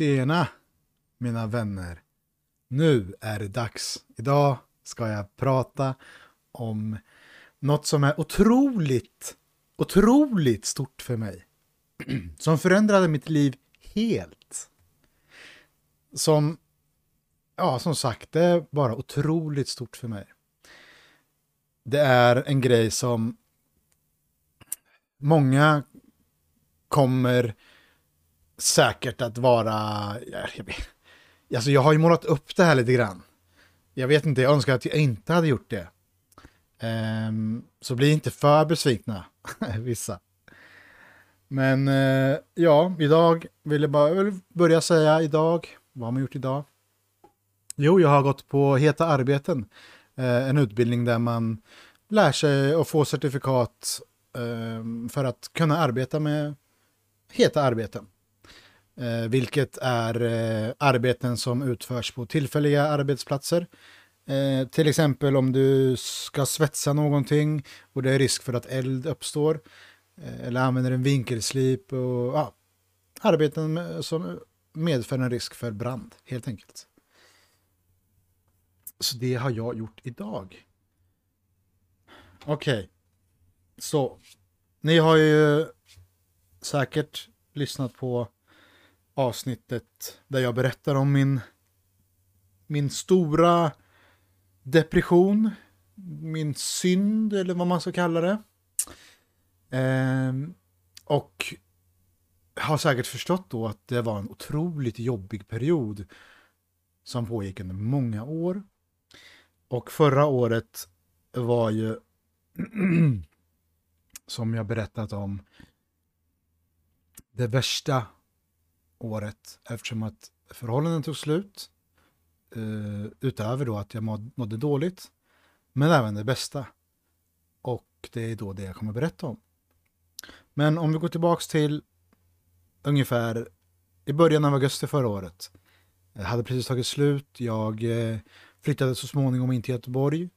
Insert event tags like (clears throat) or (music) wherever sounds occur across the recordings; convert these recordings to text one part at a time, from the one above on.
Tjena mina vänner. Nu är det dags. Idag ska jag prata om något som är otroligt, otroligt stort för mig. (clears throat) Som förändrade mitt liv helt. Som, ja som sagt, det är bara otroligt stort för mig. Det är en grej som många kommer säkert att vara, jag, vet, alltså jag har ju målat upp det här lite grann. Jag vet inte, jag önskar att jag inte hade gjort det. Um, så bli inte för besvikna, (laughs) vissa. Men uh, ja, idag vill jag bara vill börja säga idag, vad har man gjort idag? Jo, jag har gått på Heta arbeten, uh, en utbildning där man lär sig och får certifikat uh, för att kunna arbeta med heta arbeten. Eh, vilket är eh, arbeten som utförs på tillfälliga arbetsplatser. Eh, till exempel om du ska svetsa någonting och det är risk för att eld uppstår. Eh, eller använder en vinkelslip och ja, arbeten med, som medför en risk för brand helt enkelt. Så det har jag gjort idag. Okej, okay. så ni har ju säkert lyssnat på avsnittet där jag berättar om min, min stora depression, min synd eller vad man ska kalla det. Eh, och har säkert förstått då att det var en otroligt jobbig period som pågick under många år. Och förra året var ju, (clears throat) som jag berättat om, det värsta året eftersom att förhållanden tog slut. Uh, utöver då att jag mådde dåligt. Men även det bästa. Och det är då det jag kommer berätta om. Men om vi går tillbaks till ungefär i början av augusti förra året. Jag hade precis tagit slut. Jag uh, flyttade så småningom in till Göteborg.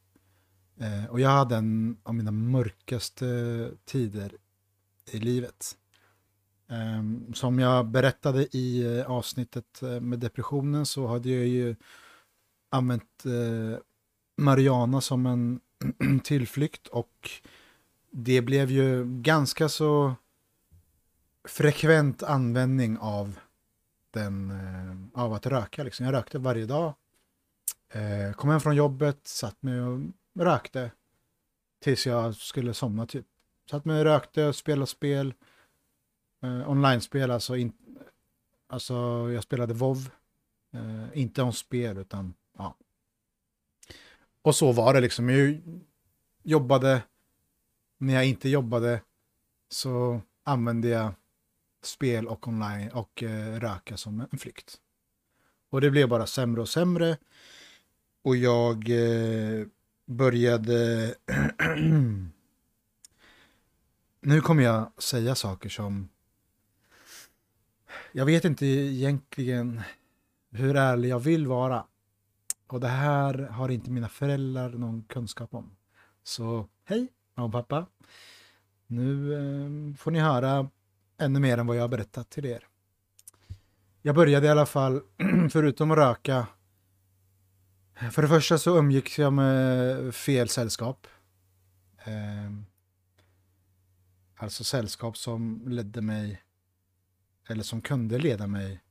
Uh, och jag hade en av mina mörkaste tider i livet. Ehm, som jag berättade i eh, avsnittet eh, med depressionen så hade jag ju använt eh, uh, Mariana som en (clears throat) tillflykt och det blev ju ganska så frekvent användning av den, av att röka. Liksom. Jag rökte varje dag. kom hem från jobbet, satt mig och rökte tills jag skulle somna typ. Satt mig och rökte och spelade spel eh, online-spel, alltså, in, alltså jag spelade WoW. Eh, inte om spel, utan ja. Och så var det liksom. Jag jobbade, när jag inte jobbade så använde jag spel och online och eh, röka som en flykt. Och det blev bara sämre och sämre. Och jag eh, började... (clears throat) nu kommer jag säga saker som jag vet inte egentligen hur ärlig jag vill vara. Och det här har inte mina föräldrar någon kunskap om. Så hej, mamma och pappa. Nu eh, får ni höra ännu mer än vad jag har berättat till er. Jag började i alla fall, (clears throat) förutom att röka, för det första så umgicks jag med fel sällskap. Eh, alltså sällskap som ledde mig eller som kunde leda mig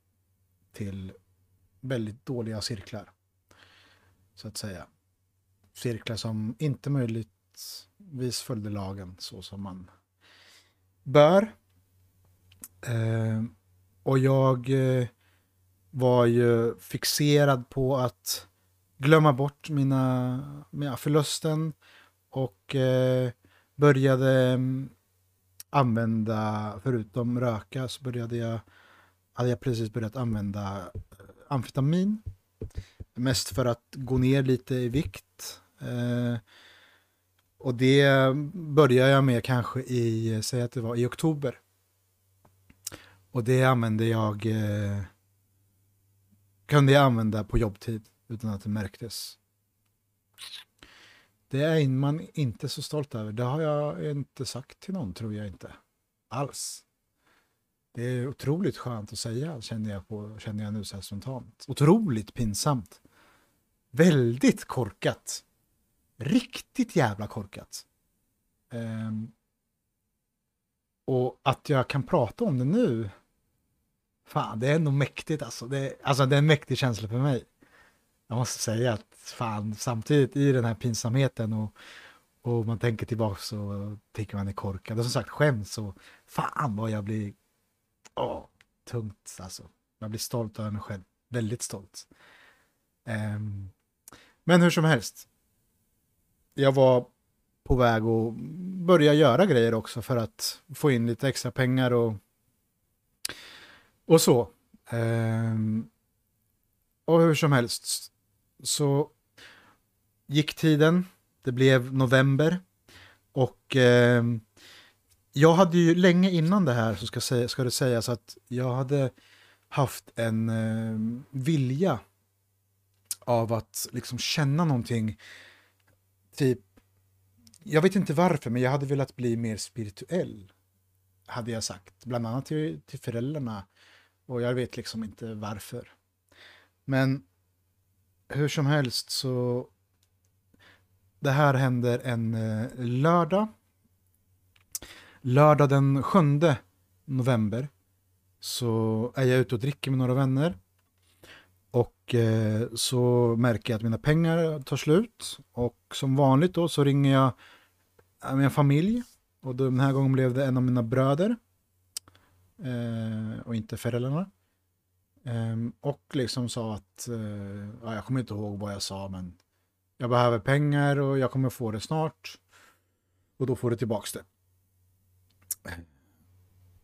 till väldigt dåliga cirklar. Så att säga. Cirklar som inte möjligtvis följde lagen så som man bör. Eh, och jag eh, var ju fixerad på att glömma bort mina, mina förlusten och eh, började mm, använda, förutom röka, så började jag, hade jag precis börjat använda eh, amfetamin. Mest för att gå ner lite i vikt. Eh, och det började jag med kanske i, säg att det var i oktober. Och det använde jag, eh, kunde jag använda på jobbtid utan att det märktes. Det är man inte så stolt över. Det har jag inte sagt till någon, tror jag inte. Alls. Det är otroligt skönt att säga, känner jag, på, känner jag nu så här spontant. Otroligt pinsamt. Väldigt korkat. Riktigt jävla korkat. Um, och att jag kan prata om det nu, fan det är nog mäktigt alltså. Det, alltså det är en mäktig känsla för mig. Jag måste säga att fan, samtidigt i den här pinsamheten och, och man tänker tillbaka så tycker man är korkad. Och som sagt skäms och fan vad jag blir åh, tungt alltså. Jag blir stolt över mig själv. Väldigt stolt. Um, men hur som helst. Jag var på väg att börja göra grejer också för att få in lite extra pengar och, och så. Um, och hur som helst så gick tiden. Det blev november och eh, jag hade ju länge innan det här så ska, säga, ska det sägas att jag hade haft en eh, vilja av att liksom känna någonting, typ, jag vet inte varför, men jag hade velat bli mer spirituell, hade jag sagt, bland annat till, till föräldrarna, och jag vet liksom inte varför. Men hur som helst så, det här händer en eh, lördag, lördag den 7 november så är jag ute och dricker med några vänner. Och eh, så märker jag att mina pengar tar slut. Och som vanligt då så ringer jag min familj. Och den här gången blev det en av mina bröder. Eh, och inte föräldrarna. Ehm, och liksom sa att, eh, ja, jag kommer inte ihåg vad jag sa men jag behöver pengar och jag kommer få det snart. Och då får du tillbaks det.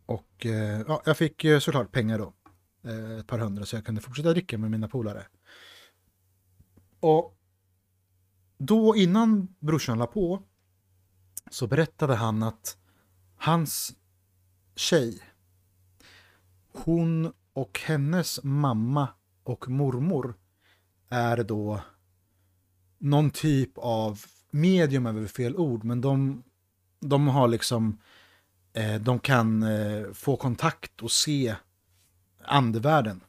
Och eh, ja, jag fick såklart pengar då. Eh, ett par hundra så jag kunde fortsätta dricka med mina polare. Och då innan brorsan la på så berättade han att hans tjej, hon och hennes mamma och mormor är då någon typ av medium är väl fel ord, men de, de har liksom Eh, de kan eh, få kontakt och se andevärlden.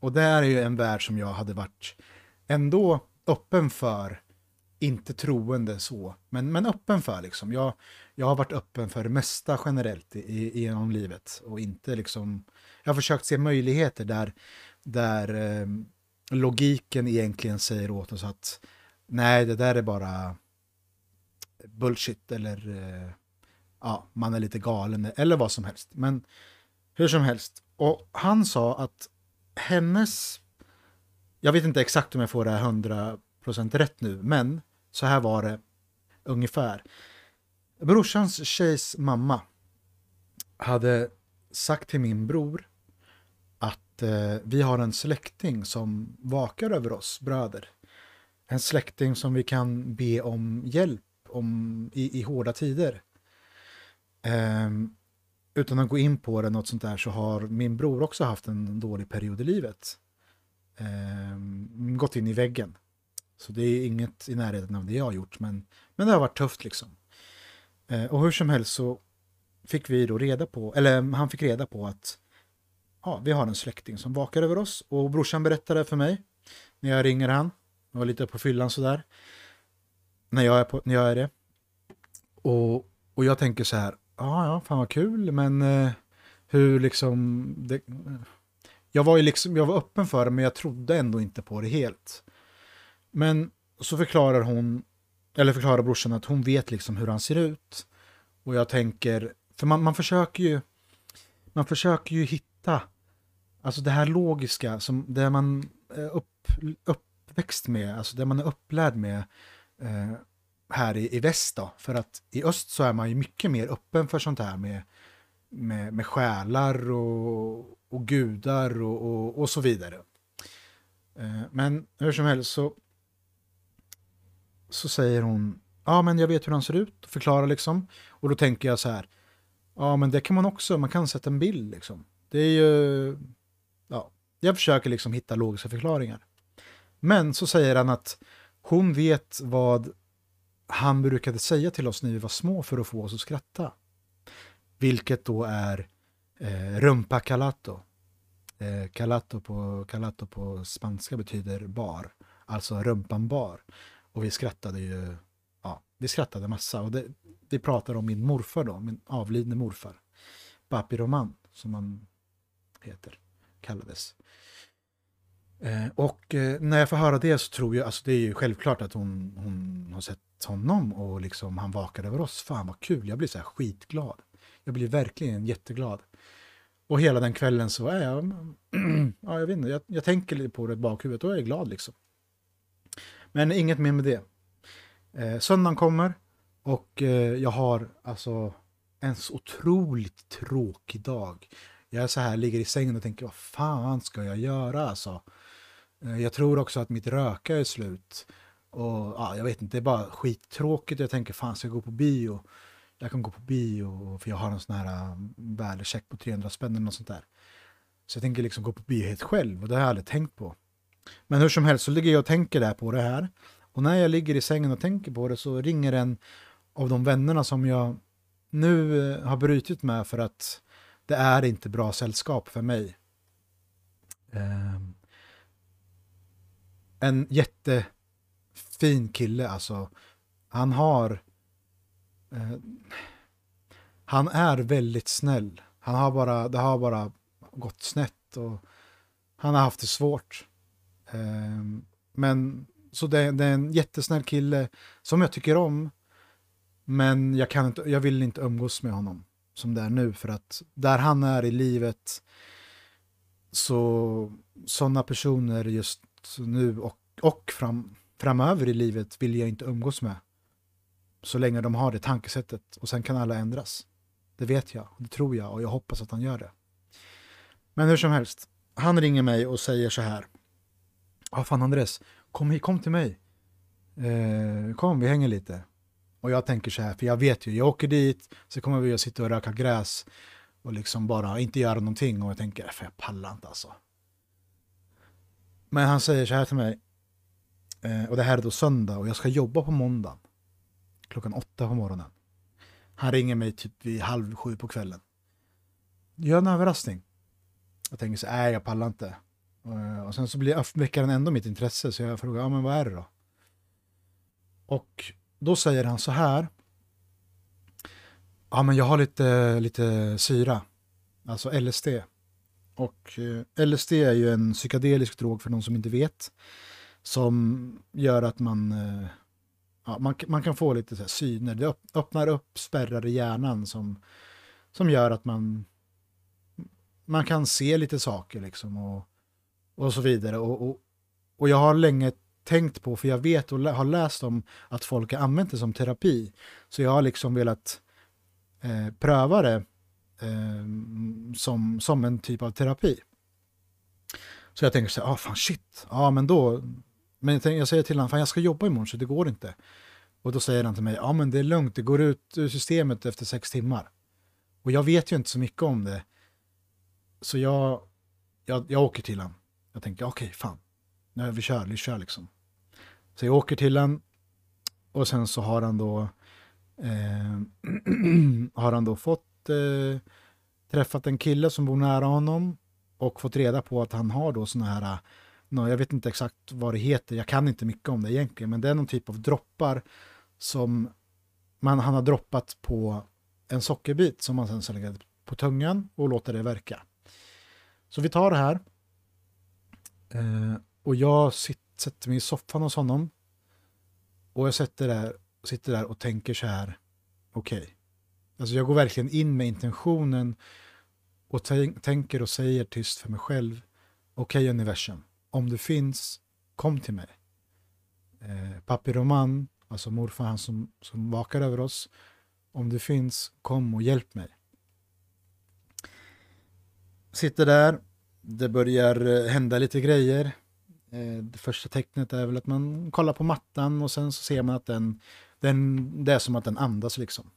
Och det är ju en värld som jag hade varit ändå öppen för, inte troende så, men, men öppen för liksom. Jag, jag har varit öppen för det mesta generellt i, genom livet och inte liksom, jag har försökt se möjligheter där, där eh, logiken egentligen säger åt oss att nej, det där är bara bullshit eller eh, ja, man är lite galen eller vad som helst. Men hur som helst. Och han sa att hennes, jag vet inte exakt om jag får det här 100% rätt nu, men så här var det ungefär. Brorsans tjejs mamma hade sagt till min bror att eh, vi har en släkting som vakar över oss bröder. En släkting som vi kan be om hjälp om, i, i hårda tider. Eh, utan att gå in på det, något sånt där, så har min bror också haft en dålig period i livet. Eh, gått in i väggen. Så det är inget i närheten av det jag har gjort, men, men det har varit tufft liksom. Eh, och hur som helst så fick vi då reda på, eller han fick reda på att ja, vi har en släkting som vakar över oss. Och brorsan berättade för mig när jag ringer han, jag var lite på fyllan sådär, när jag är, på, när jag är det. Och, och jag tänker så här, ja, ja, fan vad kul, men eh, hur liksom... Det, jag var ju liksom, jag var öppen för det, men jag trodde ändå inte på det helt. Men så förklarar hon, eller förklarar brorsan att hon vet liksom hur han ser ut. Och jag tänker, för man, man försöker ju, man försöker ju hitta, alltså det här logiska, som det man är upp, uppväxt med, alltså det man är upplärd med. Eh, här i, i väst då. För att i öst så är man ju mycket mer öppen för sånt här med, med, med själar och, och gudar och, och, och så vidare. Eh, men hur som helst så, så säger hon, ja men jag vet hur han ser ut, och förklarar liksom. Och då tänker jag så här, ja men det kan man också, man kan sätta en bild liksom. Det är ju, jag försöker liksom hitta logiska förklaringar. Men så säger han att hon vet vad han brukade säga till oss när vi var små för att få oss att skratta. Vilket då är eh, rumpa calato. Eh, calato, på, calato på spanska betyder bar, alltså rumpan bar. Och vi skrattade ju, ja, vi skrattade massa. Och det, vi pratar om min morfar då, min avlidne morfar. Papi Roman, som han heter, kallades. Eh, och eh, när jag får höra det så tror jag, alltså det är ju självklart att hon, hon har sett honom och liksom han vakar över oss. Fan vad kul, jag blir så här skitglad. Jag blir verkligen jätteglad. Och hela den kvällen så är jag, (clears throat) ja jag vet inte, jag, jag tänker lite på det i bakhuvudet och jag är glad liksom. Men inget mer med det. Eh, söndagen kommer och eh, jag har alltså en så otroligt tråkig dag. Jag är så här, ligger i sängen och tänker vad fan ska jag göra alltså? Eh, jag tror också att mitt röka är slut. Och ja, jag vet inte, det är bara skittråkigt. Jag tänker fan ska jag gå på bio? Jag kan gå på bio för jag har en sån här eh, värdecheck på 300 spänn eller något sånt där. Så jag tänker liksom gå på bio helt själv och det har jag aldrig tänkt på. Men hur som helst så ligger jag och tänker där på det här. Och när jag ligger i sängen och tänker på det så ringer en av de vännerna som jag nu eh, har brutit med för att det är inte bra sällskap för mig. Um, en jättefin kille alltså. Han har... Eh, han är väldigt snäll. Han har bara, det har bara gått snett och han har haft det svårt. Eh, men så det, det, är en jättesnäll kille som jag tycker om. Men jag, kan inte, jag vill inte umgås med honom som det är nu för att där han är i livet så sådana personer just nu och, och fram, framöver i livet vill jag inte umgås med. Så länge de har det tankesättet och sen kan alla ändras. Det vet jag, det tror jag och jag hoppas att han gör det. Men hur som helst, han ringer mig och säger så här. Ja, fan Andres, kom, hit, kom till mig. Eh, kom, vi hänger lite. Och jag tänker så här, för jag vet ju, jag åker dit, så kommer vi att sitta och röka gräs och liksom bara inte göra någonting och jag tänker, för jag pallar inte alltså. Men han säger så här till mig, eh, och det här är då söndag och jag ska jobba på måndag. Klockan åtta på morgonen. Han ringer mig typ vid halv sju på kvällen. Gör en överraskning. Jag tänker så nej jag pallar inte. Eh, och sen så blir, väcker han ändå mitt intresse så jag frågar, ja men vad är det då? Och då säger han så här. Ja men jag har lite, lite syra. Alltså LSD. Och eh, LSD är ju en psykedelisk drog för de som inte vet. Som gör att man, eh, ja, man, man kan få lite så här syner. Det öppnar upp spärrar i hjärnan som, som gör att man, man kan se lite saker liksom och, och så vidare. Och, och, och jag har länge tänkt på, för jag vet och har läst om att folk har använt det som terapi. Så jag har liksom velat eh, pröva det eh, som, som en typ av terapi. Så jag tänker så här, ah, fan shit, ja men då, men jag, tänker, jag säger till honom, fan jag ska jobba imorgon så det går inte. Och då säger han till mig, ja men det är lugnt, det går ut ur systemet efter sex timmar. Och jag vet ju inte så mycket om det. Så jag, jag, jag åker till honom. Jag tänker, okej, okay, fan, Nej, vi kör, vi kör liksom. Så jag åker till honom och sen så har han då eh, (clears throat) har han då fått eh, träffat en kille som bor nära honom och fått reda på att han har då såna här, jag vet inte exakt vad det heter, jag kan inte mycket om det egentligen, men det är någon typ av droppar som man, han har droppat på en sockerbit som man sen lägger på tungan och låter det verka. Så vi tar det här. Eh, och jag sitter, sätter mig i soffan hos honom. Och jag sitter där, sitter där och tänker så här, okej, okay, Alltså jag går verkligen in med intentionen och tänker och säger tyst för mig själv. Okej okay, universum, om du finns, kom till mig. Eh, Papi Roman, alltså morfar han som, som vakar över oss. Om du finns, kom och hjälp mig. Sitter där, det börjar eh, hända lite grejer. Eh, det första tecknet är väl att man kollar på mattan och sen så ser man att den, den det är som att den andas liksom.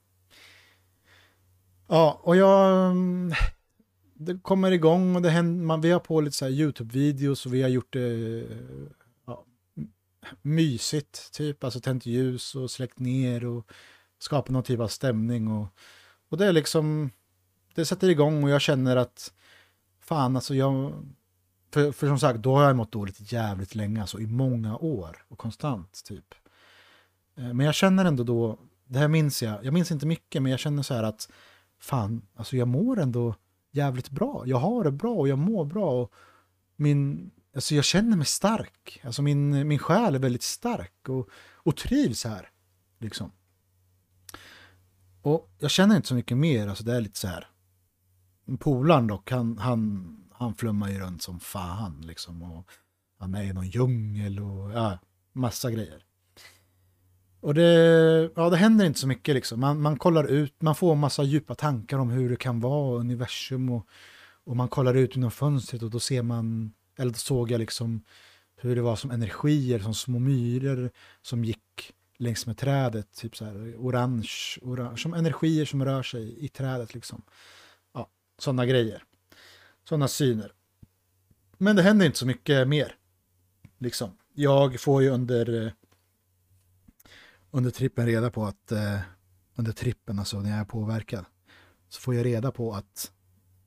Ja, och jag... Mm, det kommer igång och det händer, man, vi har på lite så här YouTube-videos och vi har gjort det ja, mysigt, typ. Alltså tänt ljus och släckt ner och skapat någon typ av stämning. Och, och det är liksom... det sätter igång och jag känner att fan alltså jag... För, för som sagt, då har jag mått dåligt jävligt länge, alltså i många år och konstant typ. Eh, men jag känner ändå då, det här minns jag, jag minns inte mycket men jag känner så här att fan, alltså jag mår ändå jävligt bra. Jag har det bra och jag mår bra och min, alltså jag känner mig stark. Alltså min, min själ är väldigt stark och, och trivs här. Liksom. Och jag känner inte så mycket mer, alltså det är lite så här. Polaren dock, han, han, han flummar ju runt som fan liksom. Och han är i någon djungel och ja, massa grejer. Och det, ja, det händer inte så mycket liksom. Man, man kollar ut, man får massa djupa tankar om hur det kan vara, universum och, och man kollar ut genom fönstret och då ser man, eller då såg jag liksom hur det var som energier, som små myror som gick längs med trädet, typ så här orange, orange, som energier som rör sig i trädet liksom. Ja, sådana grejer. Sådana syner. Men det händer inte så mycket mer. Liksom. Jag får ju under eh, under trippen reda på att, eh, under trippen alltså när jag är påverkad, så får jag reda på att,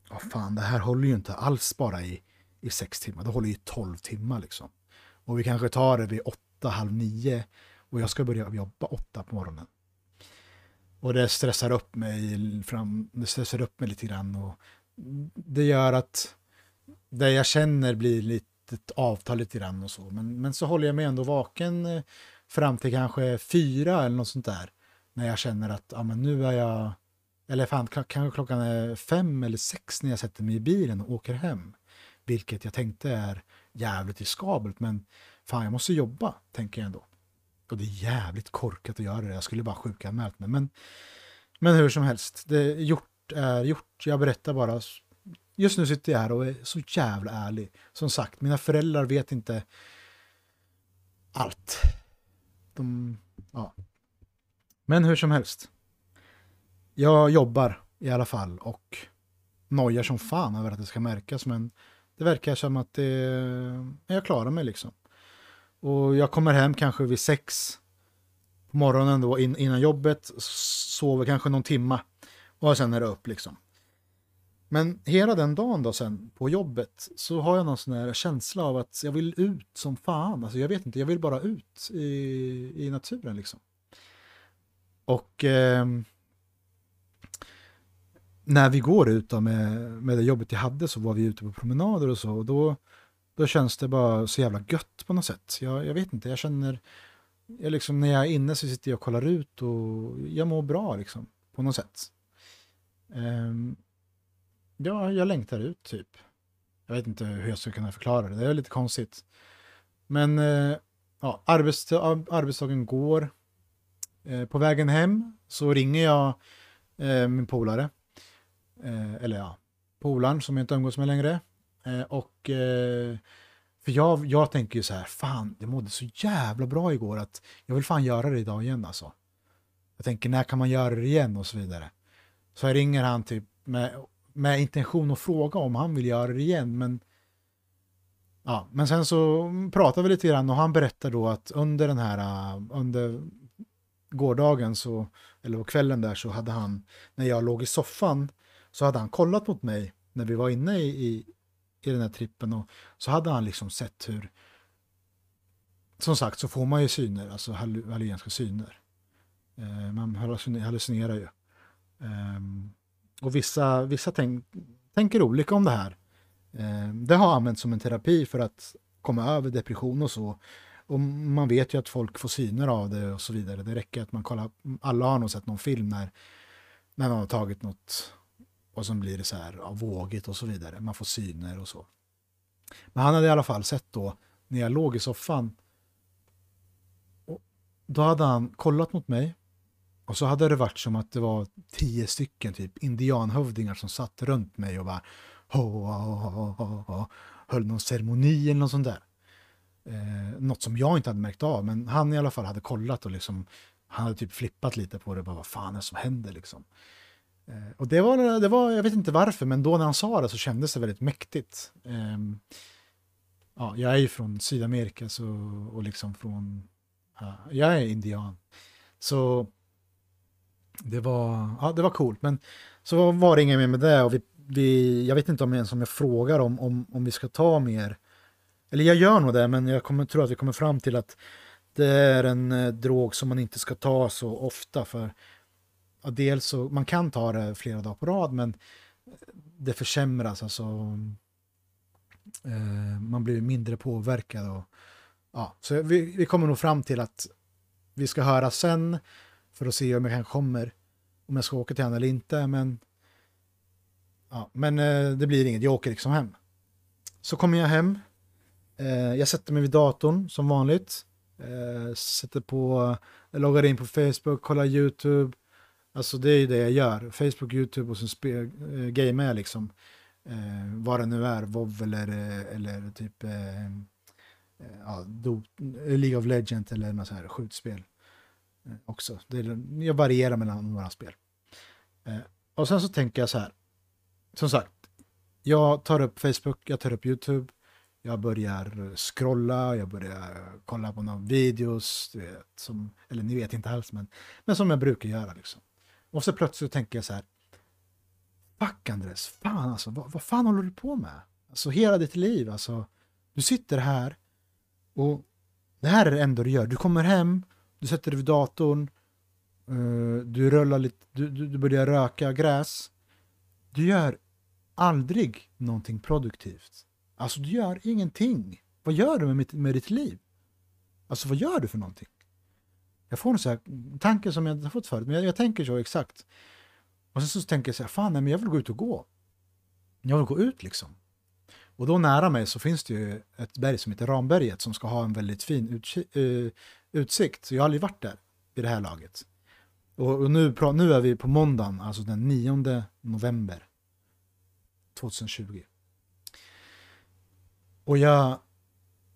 ja oh fan det här håller ju inte alls bara i, i sex timmar, det håller i tolv timmar liksom. Och vi kanske tar det vid åtta, halv nio och jag ska börja jobba åtta på morgonen. Och det stressar upp mig, fram, det stressar upp mig lite grann och det gör att det jag känner blir lite avtal lite grann och så. Men, men så håller jag mig ändå vaken eh, fram till kanske fyra eller något sånt där. När jag känner att ja, men nu är jag, eller fan, kanske klockan är fem eller sex när jag sätter mig i bilen och åker hem. Vilket jag tänkte är jävligt riskabelt, men fan jag måste jobba, tänker jag ändå. Och det är jävligt korkat att göra det, jag skulle bara sjukanmält mig. Men, men hur som helst, det gjort är gjort. Jag berättar bara. Just nu sitter jag här och är så jävla ärlig. Som sagt, mina föräldrar vet inte allt de, ja. Men hur som helst. Jag jobbar i alla fall och nojar som fan över att det ska märkas men det verkar som att det, jag klarar mig liksom. Och jag kommer hem kanske vid sex på morgonen då innan jobbet, sover kanske någon timma och sen är det upp liksom. Men hela den dagen då sen på jobbet så har jag någon sån här känsla av att jag vill ut som fan. Alltså jag vet inte, jag vill bara ut i, i naturen liksom. Och eh, när vi går ut då med, med det jobbet jag hade så var vi ute på promenader och så. Och då, då känns det bara så jävla gött på något sätt. Jag, jag vet inte, jag känner, jag liksom, när jag är inne så sitter jag och kollar ut och jag mår bra liksom på något sätt. Um, ja, jag längtar ut typ. Jag vet inte hur jag ska kunna förklara det, det är lite konstigt. Men eh, ja, arbets, arbetsdagen går. Eh, på vägen hem så ringer jag eh, min polare. Eh, eller ja, polaren som jag inte umgås med längre. Eh, och eh, för jag, jag tänker ju så här, fan, jag mådde så jävla bra igår att jag vill fan göra det idag igen alltså. Jag tänker, när kan man göra det igen och så vidare. Så jag ringer han typ med med intention att fråga om han vill göra det igen. Men, ja, men sen så pratar vi lite grann och han berättar då att under den här, äh, under gårdagen så, eller på kvällen där så hade han, när jag låg i soffan, så hade han kollat mot mig när vi var inne i, i, i den här trippen och så hade han liksom sett hur, som sagt så får man ju syner, alltså hallucinogeniska syner. Eh, man hallucinerar ju. Ehm, och vissa, vissa tänk, tänker olika om det här. Ehm, det har använts som en terapi för att komma över depression och så. Och man vet ju att folk får syner av det och så vidare. Det räcker att man kollar, alla har nog sett någon film när, när man har tagit något och så blir det så här ja, vågigt och så vidare. Man får syner och så. Men han hade i alla fall sett då när jag låg i soffan. Och då hade han kollat mot mig och så hade det varit som att det var tio stycken typ indianhövdingar som satt runt mig och bara ho, ho, ho, ho, ho, höll någon ceremoni eller något sånt där. Eh, något som jag inte hade märkt av, men han i alla fall hade kollat och liksom han hade typ flippat lite på det, bara vad fan är det som händer liksom. Eh, och det var, det var, jag vet inte varför, men då när han sa det så kändes det väldigt mäktigt. Eh, ja, jag är ju från Sydamerika så, och liksom från, ja, jag är indian. Så det var, ja, det var coolt, men så var det inget mer med det och vi, vi, jag vet inte om ens om jag frågar om, om, om vi ska ta mer, eller jag gör nog det, men jag kommer, tror att vi kommer fram till att det är en eh, drog som man inte ska ta så ofta för ja, dels så, man kan ta det flera dagar på rad, men eh, det försämras, alltså eh, man blir mindre påverkad och ja, så vi, vi kommer nog fram till att vi ska höra sen för att se om jag kanske kommer, om jag ska åka till henne eller inte, men ja, men eh, det blir inget, jag åker liksom hem. Så kommer jag hem, eh, jag sätter mig vid datorn som vanligt, eh, sätter på, loggar in på Facebook, kollar YouTube, alltså det är ju det jag gör, Facebook, YouTube och sen spel, eh, gamear jag liksom, eh, vad det nu är, WoW eller, eh, eller typ eh, eh ja, League of Legends eller något så här skjutspel. Eh, också. Det är, jag varierar mellan några spel. Eh, och sen så tänker jag så här. Som sagt, jag tar upp Facebook, jag tar upp YouTube. Jag börjar scrolla, jag börjar kolla på några videos, vet, som, eller ni vet inte alls, men, men som jag brukar göra. Liksom. Och så plötsligt tänker jag så här, fuck Andres, fan alltså, vad, vad fan håller du på med? Alltså hela ditt liv, alltså, du sitter här och det här är det enda du gör. Du kommer hem, du sätter dig vid datorn, uh, du rullar lite, du, du, du, börjar röka gräs. Du gör aldrig någonting produktivt. Alltså du gör ingenting. Vad gör du med, mitt, med ditt liv? Alltså vad gör du för någonting? Jag får en sån här tanke som jag inte har fått förut, men jag, jag, tänker så exakt. Och sen så tänker jag så här, fan nej, men jag vill gå ut och gå. Jag vill gå ut liksom. Och då nära mig så finns det ju ett berg som heter Ramberget som ska ha en väldigt fin utkik. uh, eh, utsikt. Så jag har aldrig varit där vid det här laget. Och, och nu, nu är vi på måndagen, alltså den 9 november 2020. Och jag,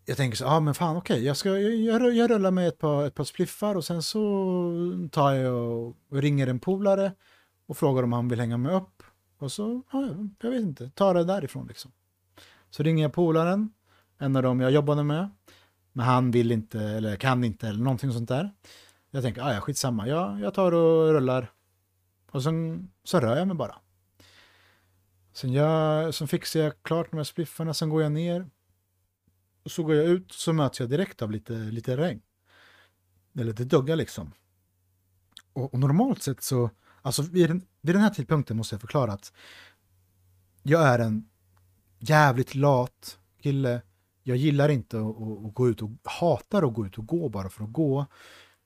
jag tänker så ja ah, men fan okej, okay, jag, ska, jag, jag rullar med ett par, ett par spliffar och sen så tar jag och, och ringer en polare och frågar om han vill hänga med upp. Och så, ja, jag vet inte, tar det därifrån liksom. Så ringer jag polaren, en av dem jag jobbade med. Men han vill inte eller kan inte eller någonting sånt där. Jag tänker, ah, ja skitsamma, jag, jag tar och rullar. Och sen så rör jag mig bara. Sen, jag, sen fixar jag klart de här spliffarna, sen går jag ner. Och så går jag ut så möts jag direkt av lite, lite regn. Eller det duggar liksom. Och, och, normalt sett så, alltså vid den, vid den här tidpunkten måste jag förklara att jag är en jävligt lat kille. Jag gillar inte att, att, gå ut och hatar att gå ut och gå bara för att gå.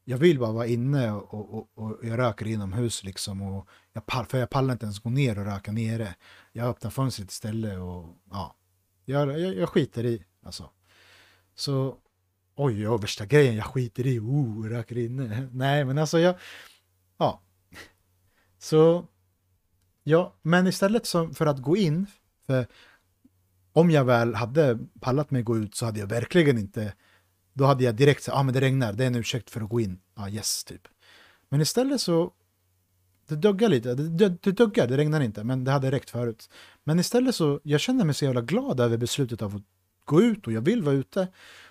Jag vill bara vara inne och, och, och jag röker inomhus liksom. Och jag, för jag pallar inte ens gå ner och röka nere. Jag öppnar fönstret istället och ja, jag, jag, jag skiter i alltså. Så oj, jag värsta grejen, jag skiter i, oh, röker inne. (laughs) Nej, men alltså jag, ja. (laughs) Så, ja, men istället för att gå in, för om jag väl hade pallat mig gå ut så hade jag verkligen inte, då hade jag direkt sagt, ja ah, men det regnar, det är en ursäkt för att gå in, ja ah, yes, typ. Men istället så, det duggar lite, det, det duggar, det regnar inte, men det hade räckt förut. Men istället så, jag känner mig så jävla glad över beslutet av att gå ut och jag vill vara ute.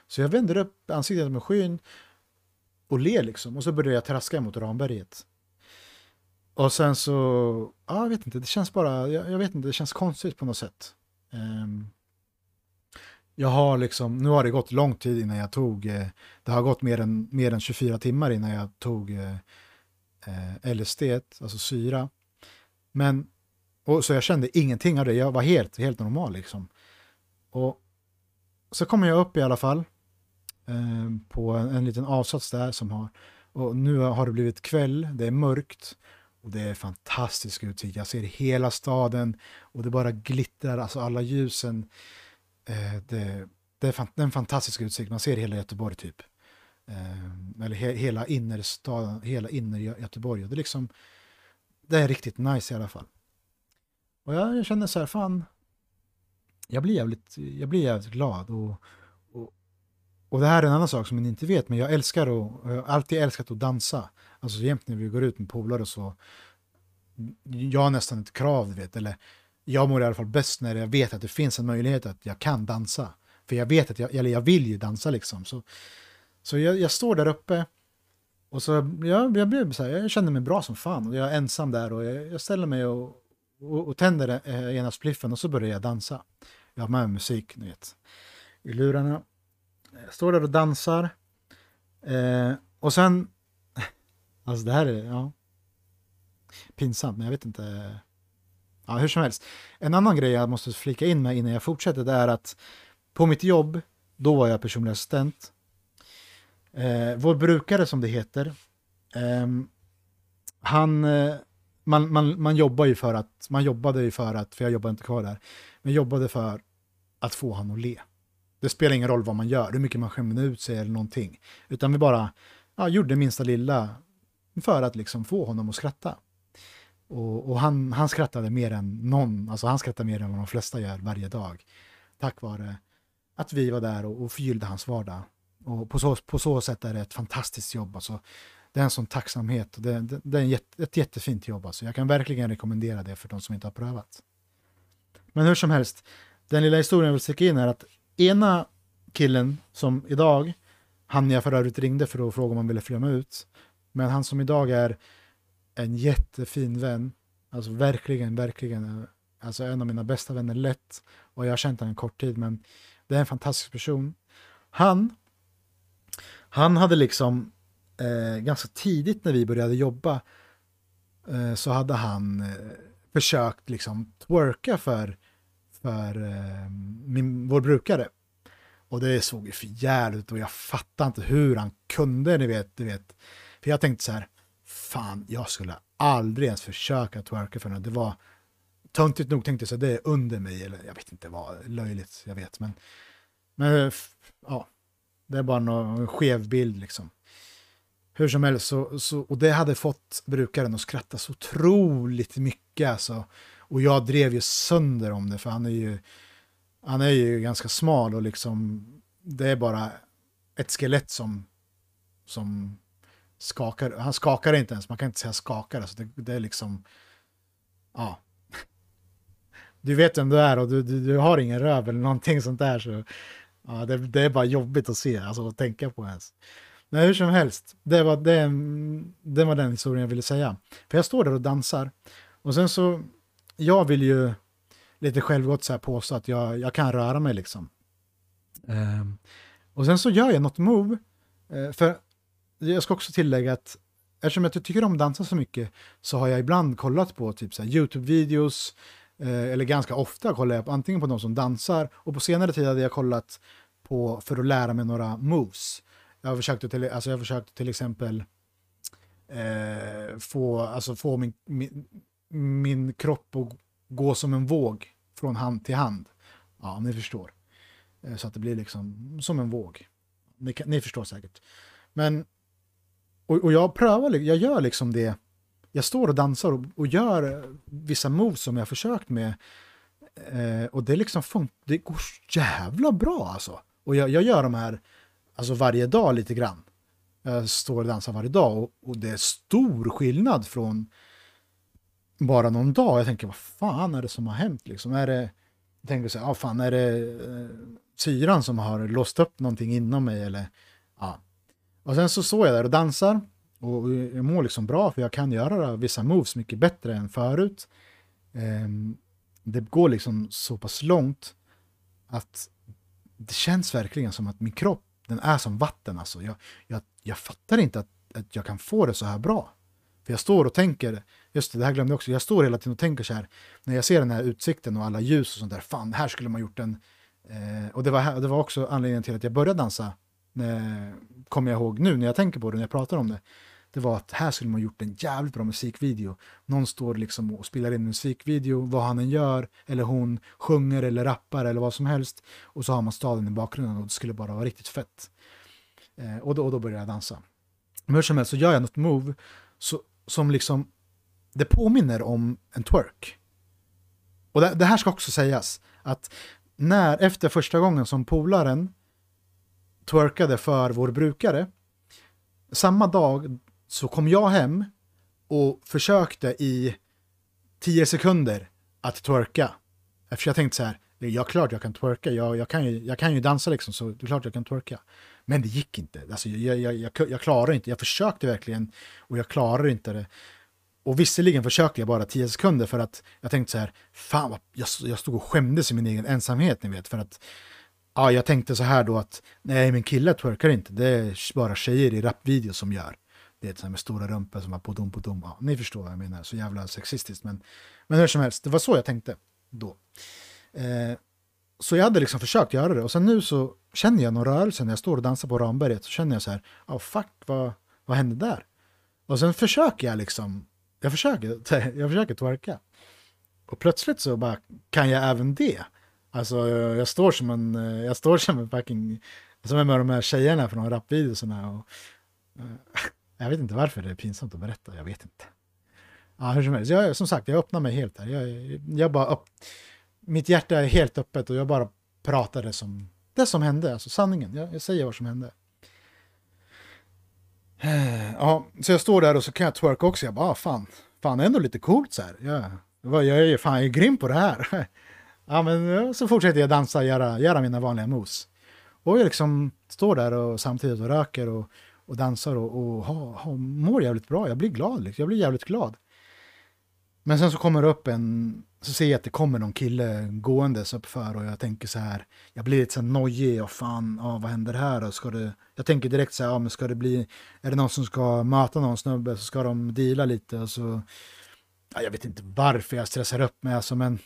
Så jag vänder upp ansiktet med skyn och ler liksom, och så börjar jag traska mot Ramberget. Och sen så, ja, jag vet inte, det känns bara, jag, jag vet inte, det känns konstigt på något sätt. Um, jag har liksom, nu har det gått lång tid innan jag tog, eh, det har gått mer än, mer än 24 timmar innan jag tog eh, eh LSD, alltså syra. Men, och så jag kände ingenting av det, jag var helt, helt normal liksom. Och så kommer jag upp i alla fall eh, på en, en liten avsats där som har, och nu har det blivit kväll, det är mörkt och det är fantastisk utsikt. Jag ser hela staden och det bara glittrar, alltså alla ljusen. Eh, det, det, är en fantastisk utsikt, man ser hela Göteborg typ. Eh, eller he, hela innerstaden, hela inner Göteborg. Och det, är liksom, det är riktigt nice i alla fall. Och jag, känner så här, fan, jag blir jävligt, jag blir jävligt glad. Och, och det här är en annan sak som ni inte vet, men jag älskar och jag har alltid älskat att dansa. Alltså jämt när vi går ut med polare så, jag har nästan ett krav, du vet, eller jag mår i alla fall bäst när jag vet att det finns en möjlighet att jag kan dansa. För jag vet att jag, eller jag vill ju dansa liksom. Så, så jag, jag står där uppe och så jag, jag blev så här, jag kände mig bra som fan och jag är ensam där och jag, jag ställer mig och, och, och tänder eh, ena spliffen och så börjar jag dansa. Jag har med mig musik, ni vet, i lurarna. Står där och dansar. Eh, och sen, (laughs) alltså det här är, ja, pinsamt, men jag vet inte. Ja, hur som helst. En annan grej jag måste flika in med innan jag fortsätter, det är att på mitt jobb, då var jag personlig assistent. Eh, vår brukare som det heter, ehm, eh, han, man, man, man jobbar ju för att, man jobbade ju för att, för jag jobbar inte kvar där, men jobbade för att få han att le. Det spelar ingen roll vad man gör, hur mycket man skämmer ut sig eller någonting, utan vi bara ja, gjorde minsta lilla för att liksom få honom att skratta. Och, och, han, han skrattade mer än någon, alltså han skrattade mer än vad de flesta gör varje dag. Tack vare att vi var där och, och förgyllde hans vardag. Och på så, på så sätt är det ett fantastiskt jobb. Alltså, det är en sån tacksamhet och det, det, det är jätte, ett jättefint jobb. Alltså. Jag kan verkligen rekommendera det för de som inte har prövat. Men hur som helst, den lilla historien jag vill sticka in är att ena killen som idag, han jag för övrigt ringde för att fråga om han ville följa med ut, men han som idag är en jättefin vän, alltså verkligen, verkligen, alltså en av mina bästa vänner lätt, och jag har känt honom en kort tid, men det är en fantastisk person. Han, han hade liksom eh, ganska tidigt när vi började jobba eh, så hade han eh, försökt liksom twerka för, för eh, min, vår brukare. Och det såg ju för jävligt och jag fattade inte hur han kunde, ni vet, du vet. För jag tänkte så här, fan, jag skulle aldrig ens försöka twerka för henne. Det var töntigt nog tänkte jag så här, det är under mig, eller jag vet inte vad, löjligt, jag vet, men, men eh, ja, det är bara någon skev bild liksom. Hur som helst, så, så, och det hade fått brukaren att skratta så otroligt mycket alltså. Och jag drev ju sönder om det, för han är ju, han är ju ganska smal och liksom, det är bara ett skelett som, som skakar. Han skakar inte ens, man kan inte säga skakar, alltså det, det är liksom, ja. (laughs) Du vet vem du är och du, du, du har ingen röv eller någonting sånt där, så ja, det, det är bara jobbigt att se, alltså att tänka på ens. Men hur som helst, det var, det, det var den historien jag ville säga. För jag står där och dansar och sen så, jag vill ju lite självgott så här påstå att jag, jag kan röra mig liksom. Um, och sen så gör jag något move, eh, för jag ska också tillägga att eftersom jag tycker om att dansa så mycket så har jag ibland kollat på typ så YouTube-videos, eh, eller ganska ofta kollar jag på, antingen på de som dansar och på senare tid hade jag kollat på för att lära mig några moves. Jag försökte till, alltså jag försökte till exempel eh, få, alltså få min, min, min kropp att gå som en våg från hand till hand. Ja, ni förstår. Eh, så att det blir liksom som en våg. Ni, ni förstår säkert. Men, och, och, jag prövar, jag gör liksom det. Jag står och dansar och, och gör vissa moves som jag försökt med. Eh, och det liksom, funkar, det går jävla bra alltså. Och jag, jag gör de här alltså varje dag lite grann. Jag står och dansar varje dag och, och, det är stor skillnad från bara någon dag. Jag tänker, vad fan är det som har hänt liksom? Är det, jag tänker så här, ah, fan är det eh, syran som har låst upp någonting inom mig eller, ja. Och sen så står jag där och dansar och jag mår liksom bra för jag kan göra vissa moves mycket bättre än förut. Eh, det går liksom så pass långt att det känns verkligen som att min kropp den är som vatten alltså. Jag, jag, jag fattar inte att, att jag kan få det så här bra. För jag står och tänker, just det, det här glömde jag också, jag står hela tiden och tänker så här, när jag ser den här utsikten och alla ljus och sånt där, fan, här skulle man gjort en... Eh, och det var, det var också anledningen till att jag började dansa, kommer jag ihåg nu när jag tänker på det, när jag pratar om det det var att här skulle man gjort en jävligt bra musikvideo. Någon står liksom och spelar in en musikvideo, vad han än gör, eller hon sjunger eller rappar eller vad som helst. Och så har man staden i bakgrunden och det skulle bara vara riktigt fett. Eh, och, då, och då börjar jag dansa. Men hur som helst så gör jag något move så, som liksom, det påminner om en twerk. Och det, det här ska också sägas, att när efter första gången som polaren twerkade för vår brukare, samma dag så kom jag hem och försökte i tio sekunder att twerka. Eftersom jag tänkte så här, Jag klart jag kan twerka, jag, jag, kan ju, jag kan ju dansa liksom, så det är klart jag kan twerka. Men det gick inte. Alltså, jag, jag, jag, jag klarade inte, jag försökte verkligen och jag klarade inte det. Och visserligen försökte jag bara 10 sekunder för att jag tänkte så här, fan vad, jag, jag stod och skämdes i min egen ensamhet, ni vet, för att ja, jag tänkte så här då att nej, men killar twerkar inte, det är bara tjejer i rapvideos som gör. Det är så här med stora rumpor som bara på dom på dom. Ja, ni förstår vad jag menar, så jävla sexistiskt. Men, men hur som helst, det var så jag tänkte då. Eh, så jag hade liksom försökt göra det och sen nu så känner jag någon rörelse när jag står och dansar på Ramberget så känner jag så här, ja oh, fuck, vad, vad hände där? Och sen försöker jag liksom, jag försöker, (laughs) jag försöker twerka. Och plötsligt så bara kan jag även det. Alltså jag står som en, eh, jag står som en fucking, som är med de här tjejerna från rapvideorna och eh, (laughs) jag vet inte varför det är pinsamt att berätta, jag vet inte. Ja, hur som helst, jag, som sagt, jag öppnar mig helt här. Jag, jag bara upp, mitt hjärta är helt öppet och jag bara pratar det som, det som hände, alltså sanningen. Jag, jag säger vad som hände. (sighs) Ja, så jag står där och så kan jag twerka också. Jag bara, ah, fan, fan, ändå lite coolt så här. Jag, jag är fan jag är grym på det här. (laughs) Ja, men så fortsätter jag dansa, göra, göra mina vanliga moves. Och jag liksom står där och samtidigt och röker och, och dansar och, och ha, ha, mår jävligt bra. Jag blir glad, liksom. jag blir jävligt glad. Men sen så kommer det upp en, så ser jag att det kommer någon kille gåendes uppför och jag tänker så här, jag blir lite så här nojig och fan, ah, vad händer här? Och ska det, jag tänker direkt så här, ah, men ska det bli, är det någon som ska möta någon snubbe så ska de deala lite och så, ja, jag vet inte varför jag stressar upp mig alltså, men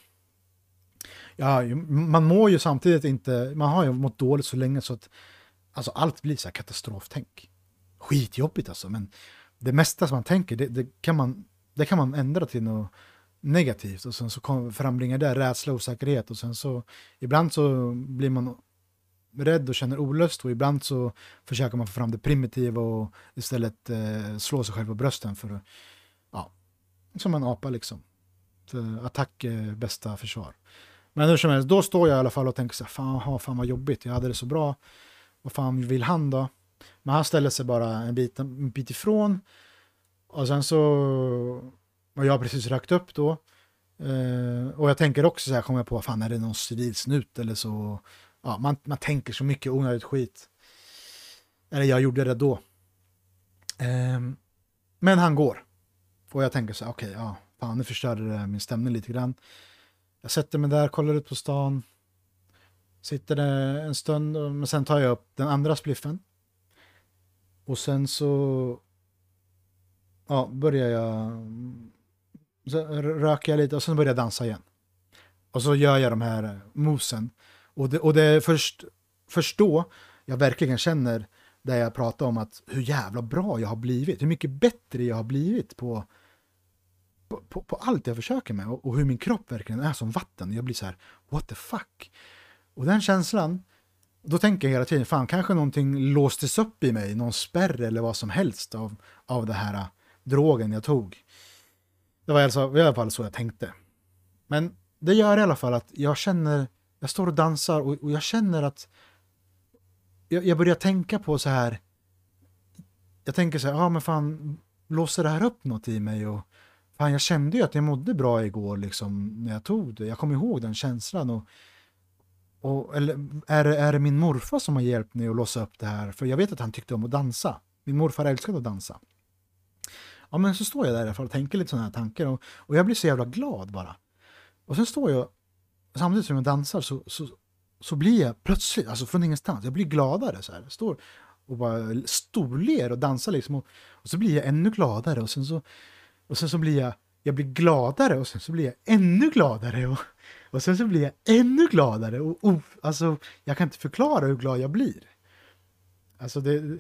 ja, man mår ju samtidigt inte, man har ju mått dåligt så länge så att alltså allt blir så här katastroftänk. Skitjobbigt alltså, men det mesta som man tänker, det, det, kan, man, det kan man ändra till något negativt och sen så kom, frambringar det rädsla och osäkerhet och sen så ibland så blir man rädd och känner olust och ibland så försöker man få fram det primitiva och istället eh, slå sig själv på brösten för att, ja, som en apa liksom. För attack är bästa försvar. Men hur som helst, då står jag i alla fall och tänker så här, fan, fan vad jobbigt, jag hade det så bra. Vad fan vill han då? Men han ställer sig bara en bit, en bit ifrån. Och sen så och jag har precis rökt upp då. Uh, och jag tänker också så här, kommer jag på, fan är det någon civilsnut eller så. Ja, man, man tänker så mycket onödigt skit. Eller jag gjorde det då. Um, men han går. Och jag tänker så här, okej, okay, ja, fan nu förstörde det min stämning lite grann. Jag sätter mig där, kollar ut på stan. Sitter där en stund, men sen tar jag upp den andra spliffen. Och sen så ja, börjar jag så röker jag lite och sen börjar jag dansa igen. Och så gör jag de här eh, mosen. Och det, och det är först, först då jag verkligen känner där jag pratar om att hur jävla bra jag har blivit, hur mycket bättre jag har blivit på, på, på, allt jag försöker med och, och, hur min kropp verkligen är som vatten. Jag blir så här, what the fuck? Och den känslan, då tänker jag hela tiden, fan kanske någonting låstes upp i mig, någon spärr eller vad som helst av, av det här eh, drogen jag tog. Det var alltså, i alla fall så jag tänkte. Men det gör i alla fall att jag känner, jag står och dansar och, och jag känner att jag, jag, börjar tänka på så här, jag tänker så här, ja ah, men fan, låser det här upp något i mig? Och fan, jag kände ju att jag mådde bra igår liksom när jag tog det. Jag kommer ihåg den känslan. Och, och, eller är det, är det min morfar som har hjälpt mig att låsa upp det här? För jag vet att han tyckte om att dansa. Min morfar älskade att dansa. Ja, men så står jag där i alla fall och tänker lite sådana här tankar och, och jag blir så jävla glad bara. Och sen står jag, samtidigt som jag dansar så, så, så blir jag plötsligt, alltså från ingenstans, jag blir gladare så här. Står och bara storler och dansar liksom och, och, så blir jag ännu gladare och sen så, och sen så blir jag, jag blir gladare och sen så blir jag ännu gladare och, och sen så blir jag ännu gladare och, och alltså jag kan inte förklara hur glad jag blir. Alltså det,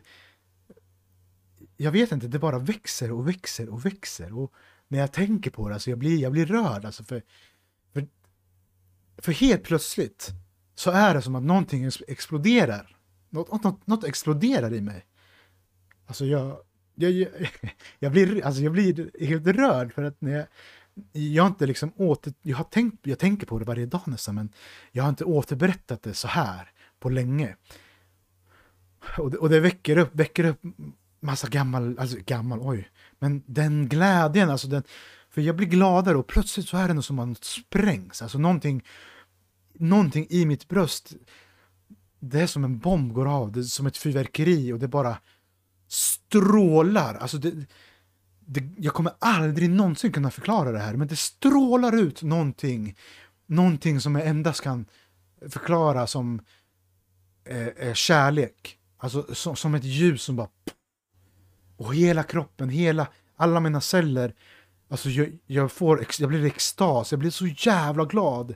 jag vet inte, det bara växer och växer och växer. Och när jag tänker på det, alltså jag, blir, jag blir rörd. Alltså för, för, för helt plötsligt så är det som att någonting exploderar. Något, något, något exploderar i mig. Alltså jag, jag, (laughs) jag, blir, alltså jag blir helt rörd för att när jag, jag har inte liksom åter, jag har tänkt, jag tänker på det varje dag nästan, men jag har inte återberättat det så här på länge. Och det, och det väcker upp, väcker upp massa gammal, alltså gammal, oj, men den glädjen, alltså den, för jag blir gladare och plötsligt så är det något som man sprängs, alltså någonting, någonting i mitt bröst, det är som en bomb går av, det är som ett fyrverkeri och det bara strålar. Alltså det, det, jag kommer aldrig någonsin kunna förklara det här, men det strålar ut någonting, någonting som jag endast kan förklara som eh, eh kärlek. Alltså som, som ett ljus som bara... Och hela kroppen, hela, alla mina celler. Alltså jag, jag, får, jag blir extas, jag blir så jävla glad.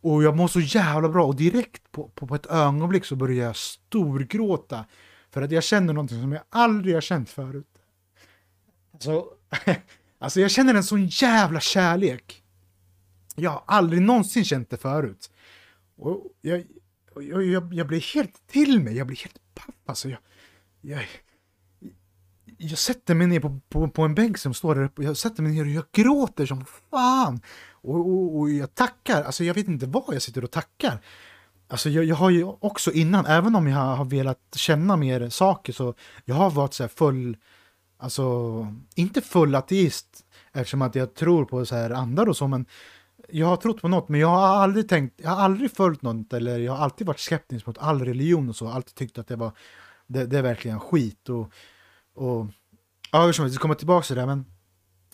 Och jag mår så jävla bra och direkt på, på, på ett ögonblick så börjar jag storgråta. För att jag känner någonting som jag aldrig har känt förut. Alltså, (laughs) alltså jag känner en sån jävla kärlek. Jag har aldrig någonsin känt det förut. Och jag, jag, jag, jag blir helt till mig, jag blir helt paff. Alltså jag, jag, jag sätter mig ner på, på, på en bänk som står där uppe, jag sätter mig ner och jag gråter som fan. Och, och, och, jag tackar, alltså jag vet inte vad jag sitter och tackar. Alltså jag, jag har ju också innan, även om jag har velat känna mer saker så jag har varit så här full, alltså inte full ateist eftersom att jag tror på så här andar och så men jag har trott på något men jag har aldrig tänkt, jag har aldrig följt något eller jag har alltid varit skeptisk mot all religion och så, alltid tyckt att det var, det, det är verkligen skit och, och ja, vi kommer tillbaka till det men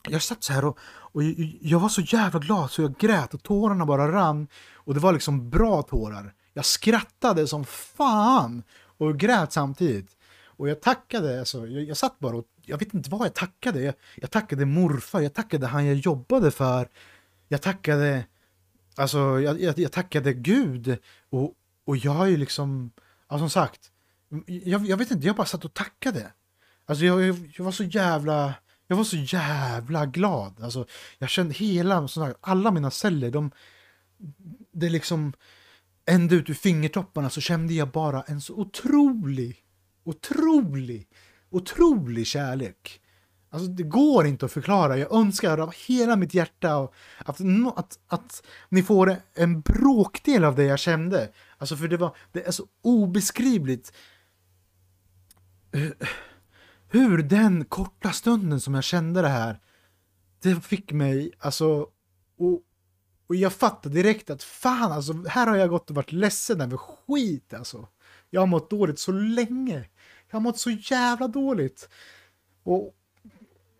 jag satt så här och, och jag var så jävla glad så jag grät och tårarna bara rann och det var liksom bra tårar. Jag skrattade som fan och grät samtidigt. Och jag tackade, alltså, jag, jag satt bara och jag vet inte vad jag tackade. Jag, jag tackade morfar, jag tackade han jag jobbade för. Jag tackade, alltså jag, jag, jag tackade Gud. Och, och jag har ju liksom, ja, som sagt, jag, jag vet inte, jag bara satt och tackade. Alltså jag, jag, var så jävla, jag var så jävla glad. Alltså jag kände hela, alla mina celler, de, det liksom, ända ut ur fingertopparna så kände jag bara en så otrolig, otrolig, otrolig kärlek. Alltså det går inte att förklara. Jag önskar av hela mitt hjärta att, att, att ni får en bråkdel av det jag kände. Alltså för det var, det är så obeskrivligt eh, hur den korta stunden som jag kände det här, det fick mig alltså och, och jag fattade direkt att fan alltså, här har jag gått och varit ledsen över skit alltså. Jag har mått dåligt så länge. Jag har mått så jävla dåligt. Och,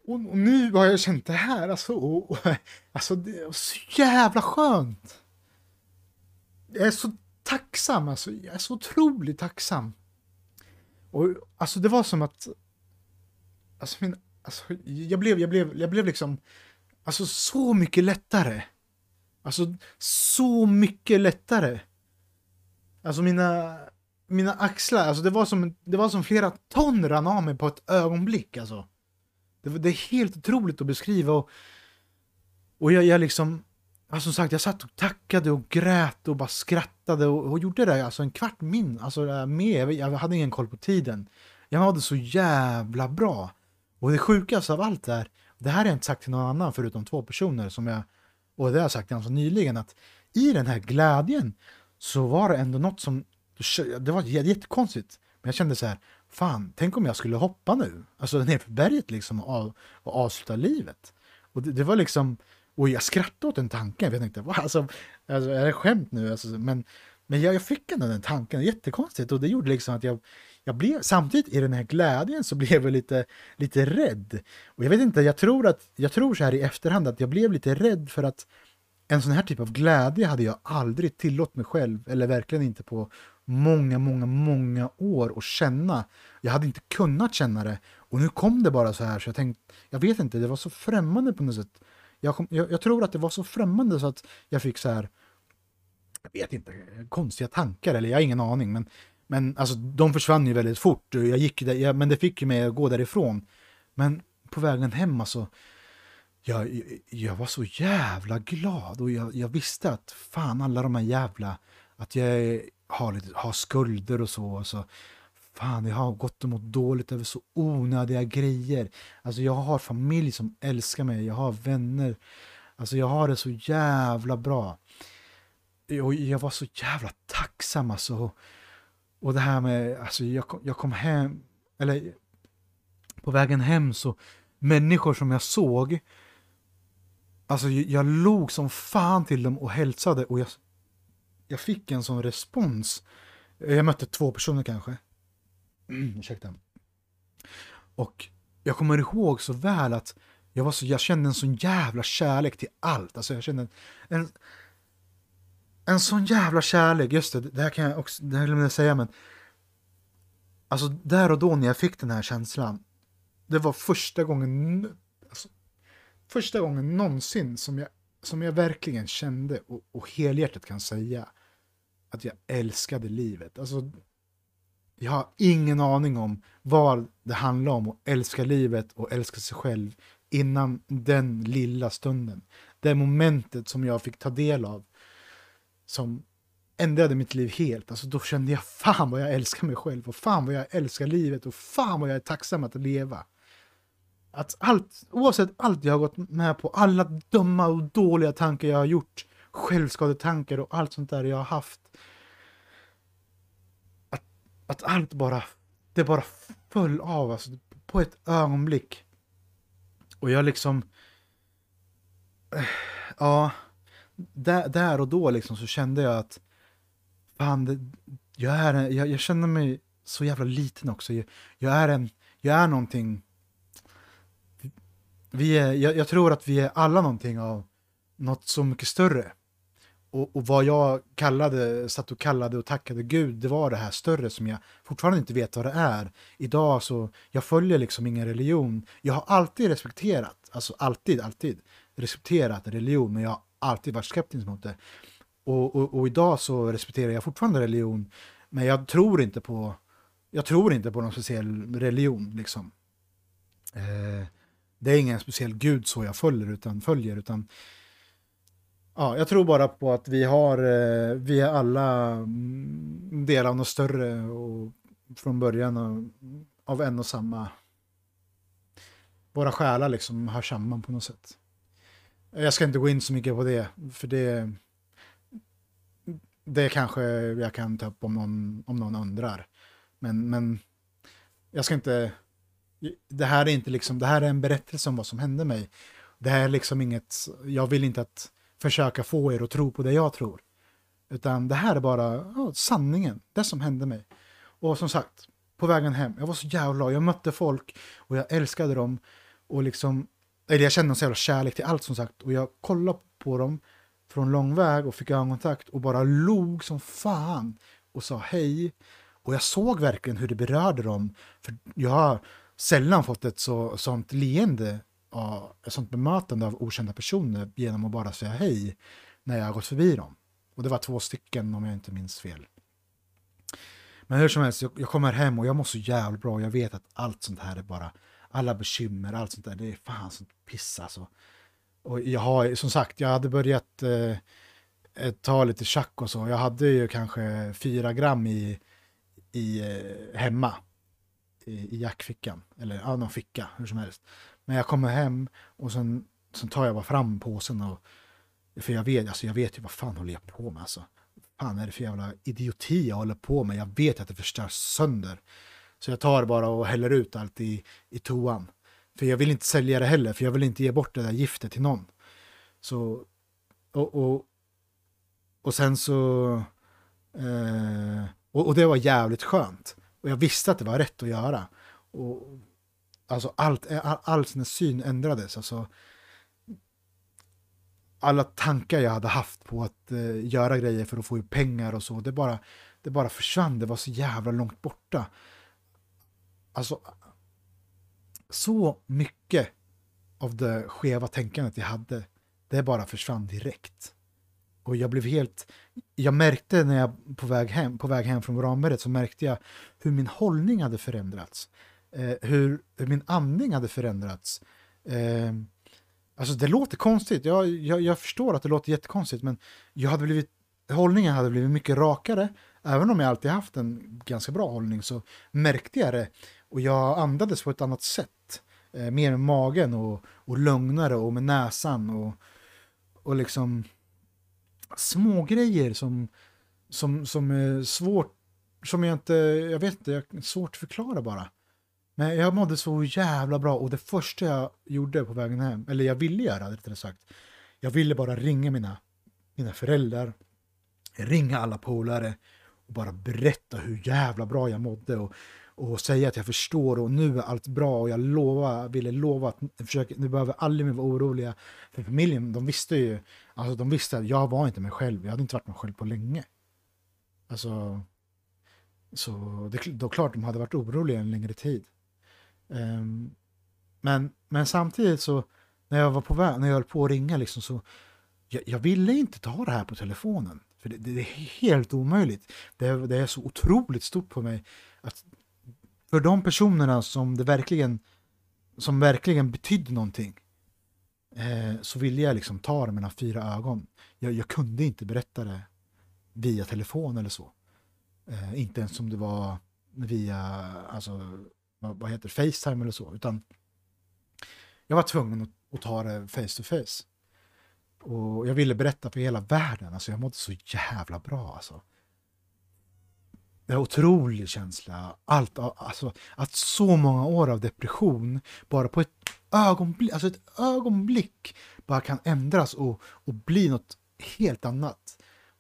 och, och nu har jag känt det här alltså. Och, och, (laughs) alltså det är så jävla skönt. Jag är så tacksam alltså. Jag är så otroligt tacksam. Och alltså det var som att alltså min, alltså, jag blev, jag blev, jag blev liksom, alltså så mycket lättare. Alltså så mycket lättare. Alltså mina, mina axlar, alltså det var som, det var som flera ton rann av mig på ett ögonblick alltså. Det, det är helt otroligt att beskriva och, och jag, jag liksom, alltså som sagt, jag satt och tackade och grät och bara skrattade och, och gjorde det alltså en kvart min, alltså med, jag hade ingen koll på tiden. Jag mådde så jävla bra. Och det sjukaste av allt är, det här har jag inte sagt till någon annan förutom två personer som jag, och det har jag sagt ganska nyligen, att i den här glädjen så var det ändå något som, det var jättekonstigt, men jag kände så här, fan, tänk om jag skulle hoppa nu, alltså nerför berget liksom och, och avsluta livet. Och det, det, var liksom, och jag skrattade åt den tanken, jag tänkte, alltså, alltså är det skämt nu? Alltså, men men jag, jag fick ändå den tanken, jättekonstigt, och det gjorde liksom att jag, jag blev, samtidigt i den här glädjen så blev jag lite, lite rädd. Och jag vet inte, jag tror att, jag tror så här i efterhand att jag blev lite rädd för att en sån här typ av glädje hade jag aldrig tillåtit mig själv, eller verkligen inte på många, många, många år att känna. Jag hade inte kunnat känna det. Och nu kom det bara så här, så jag tänkte, jag vet inte, det var så främmande på något sätt. Jag, kom, jag, jag tror att det var så främmande så att jag fick så här, jag vet inte, konstiga tankar, eller jag har ingen aning, men, men alltså, de försvann ju väldigt fort. Jag gick där, jag, men det fick ju mig att gå därifrån. Men på vägen hem alltså, jag, jag var så jävla glad och jag, jag visste att fan alla de här jävla, att jag har, lite, har skulder och så. Alltså, fan, jag har gått och mått dåligt över så onödiga grejer. Alltså jag har familj som älskar mig, jag har vänner. Alltså jag har det så jävla bra och jag var så jävla tacksam alltså. Och det här med, alltså jag kom, jag kom hem, eller på vägen hem så, människor som jag såg, alltså jag log som fan till dem och hälsade och jag, jag fick en sån respons. Jag mötte två personer kanske. Mm, ursäkta. Och jag kommer ihåg så väl att jag, var så, jag kände en sån jävla kärlek till allt. Alltså jag kände en, en, en sån jävla kärlek. Just det, det här kan jag också, det här glömde jag säga men. Alltså där och då när jag fick den här känslan. Det var första gången, alltså, första gången någonsin som jag, som jag verkligen kände och, och helhjärtat kan säga att jag älskade livet. Alltså, jag har ingen aning om vad det handlar om att älska livet och älska sig själv innan den lilla stunden. Det momentet som jag fick ta del av som ändrade mitt liv helt. Alltså då kände jag fan vad jag älskar mig själv och fan vad jag älskar livet och fan vad jag är tacksam att leva. Att allt, oavsett allt jag har gått med på, alla dumma och dåliga tankar jag har gjort, självskadetankar och allt sånt där jag har haft. Att, att allt bara, det bara föll av alltså, på ett ögonblick. Och jag liksom... Eh, ja, där, där och då liksom så kände jag att fan, det, jag, är, jag, jag känner mig så jävla liten också. Jag, jag, är en, jag är någonting... Vi är, jag, jag tror att vi är alla någonting av något så mycket större. Och, och, vad jag kallade, satt och kallade och tackade Gud, det var det här större som jag fortfarande inte vet vad det är. Idag så, jag följer liksom ingen religion. Jag har alltid respekterat, alltså alltid, alltid respekterat religion, men jag har alltid varit skeptisk mot det. Och, och, och idag så respekterar jag fortfarande religion, men jag tror inte på, jag tror inte på någon speciell religion liksom. Eh, det är ingen speciell gud så jag följer, utan, följer, utan Ja, jag tror bara på att vi har, eh, vi är alla mm, del av något större och från början av, av en och samma. Våra själar liksom hör samman på något sätt. Jag ska inte gå in så mycket på det, för det, det kanske jag kan ta upp om någon, om någon undrar. Men, men jag ska inte, det här är inte liksom, det här är en berättelse om vad som hände mig. Det här är liksom inget, jag vill inte att försöka få er att tro på det jag tror. Utan det här är bara ja, sanningen, det som hände mig. Och som sagt, på vägen hem, jag var så jävla glad. Jag mötte folk och jag älskade dem. Och liksom, eller jag kände en så jävla kärlek till allt som sagt. Och jag kollade på dem från lång väg och fick ögonkontakt och bara log som fan och sa hej. Och jag såg verkligen hur det berörde dem. För jag har sällan fått ett så, sånt leende ett sånt bemötande av okända personer genom att bara säga hej när jag har gått förbi dem. Och det var två stycken om jag inte minns fel. Men hur som helst, jag, jag kommer hem och jag mår så jävla bra och jag vet att allt sånt här är bara, alla bekymmer, allt sånt där, det är fan sånt piss alltså. Och jag har, som sagt, jag hade börjat eh, eh ta lite schack och så. Jag hade ju kanske fyra gram i, i eh, hemma i, i jackfickan, eller ja, någon ficka, hur som helst. Men jag kommer hem och sen, sen tar jag bara fram påsen och för jag vet, alltså jag vet ju vad fan håller jag på med alltså. Fan är det för jävla idioti jag håller på med? Jag vet att det förstörs sönder. Så jag tar bara och häller ut allt i, i toan. För jag vill inte sälja det heller, för jag vill inte ge bort det där giftet till någon. Så, och, och, och sen så, eh, och, och det var jävligt skönt. Och jag visste att det var rätt att göra. Och, alltså allt, all, all sin syn ändrades. Alltså, alla tankar jag hade haft på att eh, göra grejer för att få ut pengar och så, det bara, det bara försvann. Det var så jävla långt borta. Alltså, så mycket av det skeva tänkandet jag hade, det bara försvann direkt. Och jag blev helt, jag märkte när jag på väg hem, på väg hem från Ramberget så märkte jag hur min hållning hade förändrats. Eh, hur, hur, min andning hade förändrats. Eh, alltså det låter konstigt, jag, jag, jag, förstår att det låter jättekonstigt men jag hade blivit, hållningen hade blivit mycket rakare. Även om jag alltid haft en ganska bra hållning så märkte jag det och jag andades på ett annat sätt. Eh, mer med magen och, och lugnare och med näsan och, och liksom små grejer som, som, som är svårt, som jag inte, jag vet inte, svårt att förklara bara. Men jag mådde så jävla bra och det första jag gjorde på vägen hem, eller jag ville göra rättare sagt, jag ville bara ringa mina, mina föräldrar, ringa alla polare och bara berätta hur jävla bra jag mådde och, och säga att jag förstår och nu är allt bra och jag lovar, ville lova att försöka, nu behöver aldrig mer vara oroliga. För familjen, de visste ju, alltså de visste att jag var inte mig själv, jag hade inte varit mig själv på länge. Alltså, så det, då klart de hade varit oroliga en längre tid. Um, men, men samtidigt så, när jag var på väg, när jag höll på att ringa liksom så, jag, jag ville inte ta det här på telefonen. För det, det, är helt omöjligt. Det, det, är så otroligt stort på mig. Att för de personerna som det verkligen, som verkligen betydde någonting eh, så ville jag liksom ta det mellan fyra ögon. Jag, jag, kunde inte berätta det via telefon eller så. Eh, inte ens om det var via, alltså, vad, vad heter Facetime eller så, utan jag var tvungen att, att ta det face to face. Och jag ville berätta för hela världen, alltså jag mådde så jävla bra alltså. Det är en otrolig känsla, allt, alltså att så många år av depression bara på ett ögonblick, alltså ett ögonblick bara kan ändras och, och bli något helt annat.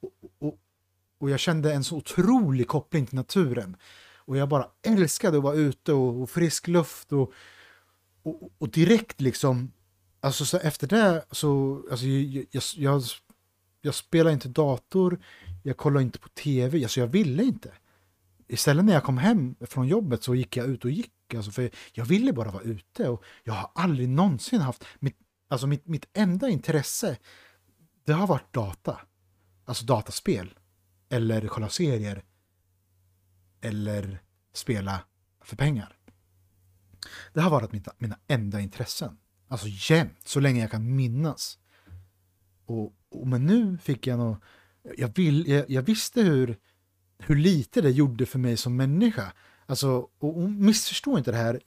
Och, och, och jag kände en så otrolig koppling till naturen. Och jag bara älskade att vara ute och, och frisk luft och, och, och direkt liksom alltså så efter det så, alltså jag, jag, jag, jag spelar inte dator, jag kollar inte på tv, alltså jag ville inte. Istället när jag kom hem från jobbet så gick jag ut och gick, alltså för jag ville bara vara ute och jag har aldrig någonsin haft, mitt, alltså mitt, mitt enda intresse, det har varit data. Alltså dataspel. Eller kolla serier. Eller spela för pengar. Det har varit mina, mina enda intressen. Alltså jämt, så länge jag kan minnas. Och, och men nu fick jag nog... Jag, vill, jag, jag, visste hur, hur lite det gjorde för mig som människa. Alltså, och, och missförstå inte det här.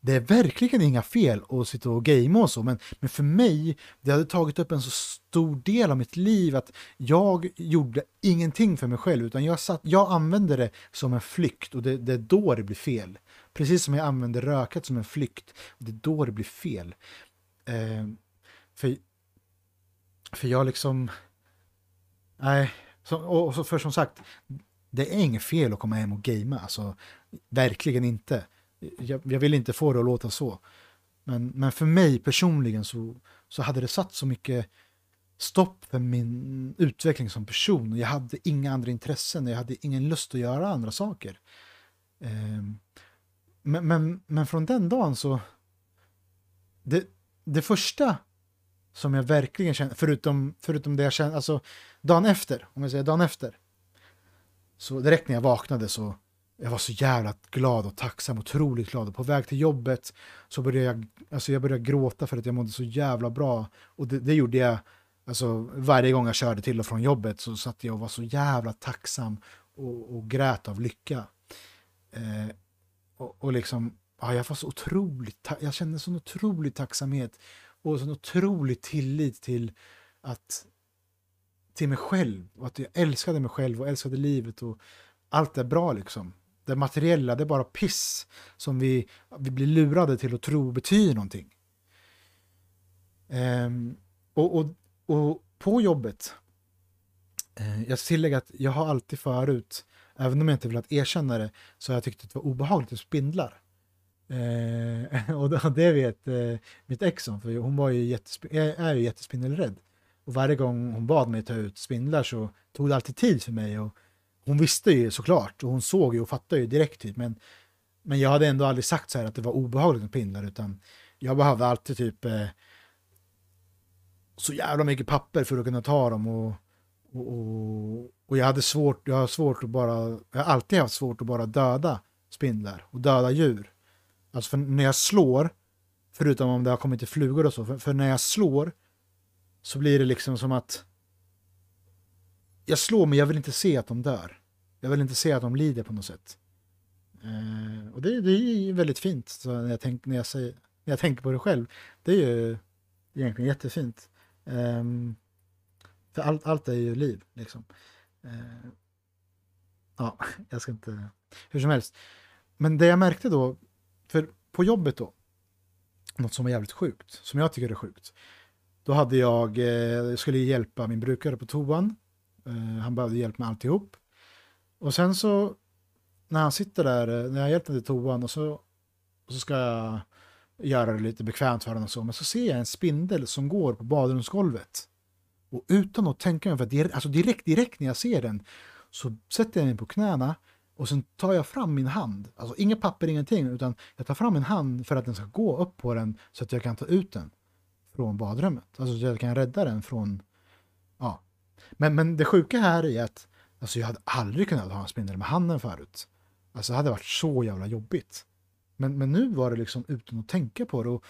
Det är verkligen inga fel att sitta och gamea och så, men, men för mig, det hade tagit upp en så stor del av mitt liv att jag gjorde ingenting för mig själv, utan jag, satt, jag använde det som en flykt och det, det är då det blir fel. Precis som jag använder rökat som en flykt. Det är då det blir fel. Eh, för, för jag liksom... Nej, så, och, och för som sagt, det är inget fel att komma hem och gamea. Alltså, verkligen inte. Jag, jag, vill inte få det att låta så. Men, men för mig personligen så, så hade det satt så mycket stopp för min utveckling som person. Jag hade inga andra intressen, jag hade ingen lust att göra andra saker. Ehm, men, men, men från den dagen så... Det, det första som jag verkligen kände, förutom, förutom det jag kände, alltså dagen efter, om jag säger dagen efter. Så direkt när jag vaknade så jag var så jävla glad och tacksam, otroligt glad. Och på väg till jobbet så började jag, alltså jag började gråta för att jag mådde så jävla bra. Och det, det gjorde jag, alltså varje gång jag körde till och från jobbet så satt jag och var så jävla tacksam och, och grät av lycka. Eh, och, och liksom, ja, jag var så otroligt, jag kände sån otrolig tacksamhet och sån otrolig tillit till att till mig själv och att jag älskade mig själv och älskade livet och allt är bra liksom. Det materiella, det är bara piss som vi, vi blir lurade till att tro betyder någonting. Um, och, och, och på jobbet, uh, jag tillägger att jag har alltid förut Även om jag inte velat erkänna det så har jag tyckt att det var obehagligt med spindlar. Eh, (laughs) och det vet eh, mitt ex om, för hon var ju är ju jättespindelrädd. Och varje gång hon bad mig ta ut spindlar så tog det alltid tid för mig. Och hon visste ju såklart och hon såg ju och fattade ju direkt typ. Men, men jag hade ändå aldrig sagt så här att det var obehagligt med spindlar utan jag behövde alltid typ eh, så jävla mycket papper för att kunna ta dem och och, och, jag hade svårt, jag har svårt att bara, jag har alltid haft svårt att bara döda spindlar och döda djur. Alltså för när jag slår, förutom om det har kommit till flugor och så, för, för när jag slår så blir det liksom som att jag slår men jag vill inte se att de dör. Jag vill inte se att de lider på något sätt. Eh, och det, det är väldigt fint så när, jag tänk, när, jag säger, när jag tänker på det själv. Det är ju egentligen jättefint. Eh, för allt, allt är ju liv. Liksom. Eh, ja, (laughs) jag ska inte... Hur som helst. Men det jag märkte då, för på jobbet då, något som var jävligt sjukt, som jag tycker är sjukt. Då hade jag, eh, jag skulle hjälpa min brukare på toan eh, han behövde hjälp med alltihop. Och sen så när han sitter där, eh, när jag hjälpt honom till toan och så, och så ska jag göra det lite bekvämt för honom och så, men så ser jag en spindel som går på badrumsgolvet. Och utan att tänka mig, för direkt, alltså direkt, direkt när jag ser den så sätter jag mig på knäna och sen tar jag fram min hand, alltså inga papper, ingenting, utan jag tar fram min hand för att den ska gå upp på den så att jag kan ta ut den från badrummet. Alltså så jag kan rädda den från, ja. Men, men det sjuka här är att alltså jag hade aldrig kunnat ha en spindel med handen förut. Alltså det hade varit så jävla jobbigt. Men, men nu var det liksom utan att tänka på det. Och,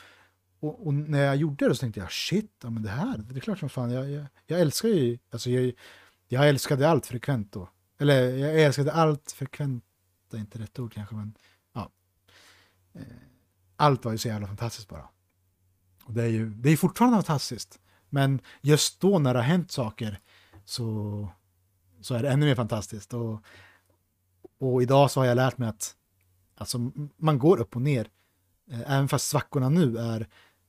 och, och, när jag gjorde det så tänkte jag shit, ja, men det här, det är klart som fan, jag, jag, jag älskar ju, alltså jag, jag älskade allt frekvent då. Eller jag älskade allt frekvent, det är inte rätt ord kanske, men ja. Eh, allt var ju så jävla fantastiskt bara. Och det är ju det är fortfarande fantastiskt. Men just då när det har hänt saker så, så är det ännu mer fantastiskt. Och, och idag så har jag lärt mig att alltså, man går upp och ner. Eh, även fast svackorna nu är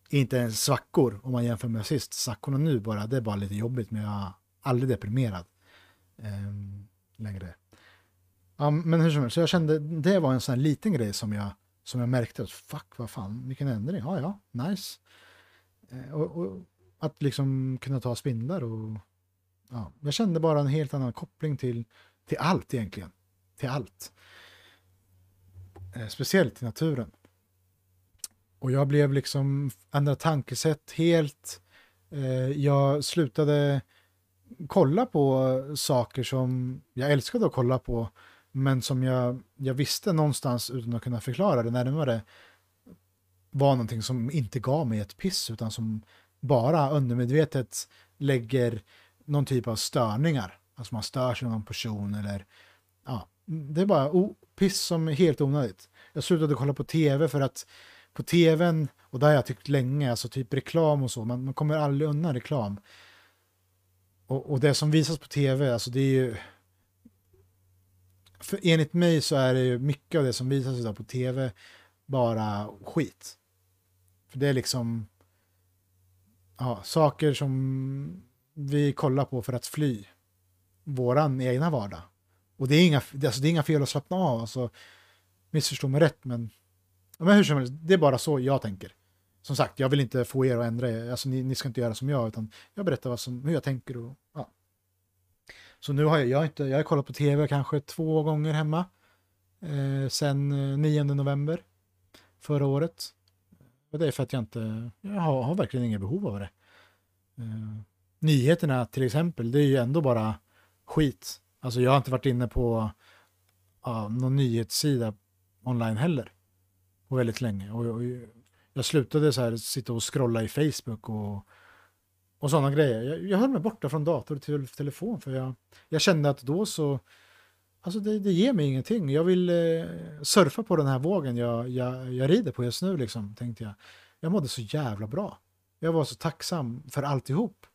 inte ens svackor om man jämför med sist. Svackorna nu bara, det är bara lite jobbigt men jag är aldrig deprimerad eh, längre. Ja, men hur som helst, så jag kände det var en sån här liten grej som jag, som jag märkte att fuck vad fan, vilken ändring, ja ja, nice. Eh, och, och, att liksom kunna ta spindlar och ja, jag kände bara en helt annan koppling till, till allt egentligen. Till allt. Eh, speciellt till naturen. Och jag blev liksom andra tankesätt helt. Eh, jag slutade kolla på saker som jag älskade att kolla på, men som jag, jag visste någonstans utan att kunna förklara det närmare var någonting som inte gav mig ett piss, utan som bara undermedvetet lägger någon typ av störningar. Alltså man stör sig någon person eller ja, det är bara oh, piss som är helt onödigt. Jag slutade kolla på tv för att på tvn, och där har jag tyckt länge, alltså typ reklam och så, man, man kommer aldrig undan reklam. Och, och, det som visas på tv, alltså det är ju... För enligt mig så är det ju mycket av det som visas idag på tv bara skit. För det är liksom ja, saker som vi kollar på för att fly våran egna vardag. Och det är inga, alltså det är inga fel att slappna av, alltså, missförstå mig rätt, men, men hur som helst, det är bara så jag tänker. Som sagt, jag vill inte få er att ändra er, alltså, ni, ni ska inte göra som jag, utan jag berättar vad som, hur jag tänker. Och, ja. Så nu har jag, jag, inte, jag har kollat på tv kanske två gånger hemma, eh, sen eh, 9 november förra året. Och det är för att jag inte, jag har, har verkligen inga behov av det. Uh, nyheterna till exempel, det är ju ändå bara skit. Alltså jag har inte varit inne på uh, någon nyhetssida online heller på väldigt länge. Och, och jag slutade så här sitta och scrolla i Facebook och, och sådana grejer. Jag, jag höll mig borta från dator till telefon för jag, jag kände att då så, alltså det, det ger mig ingenting. Jag vill eh, surfa på den här vågen jag, jag, jag rider på just nu liksom, tänkte jag. Jag mådde så jävla bra. Jag var så tacksam för alltihop.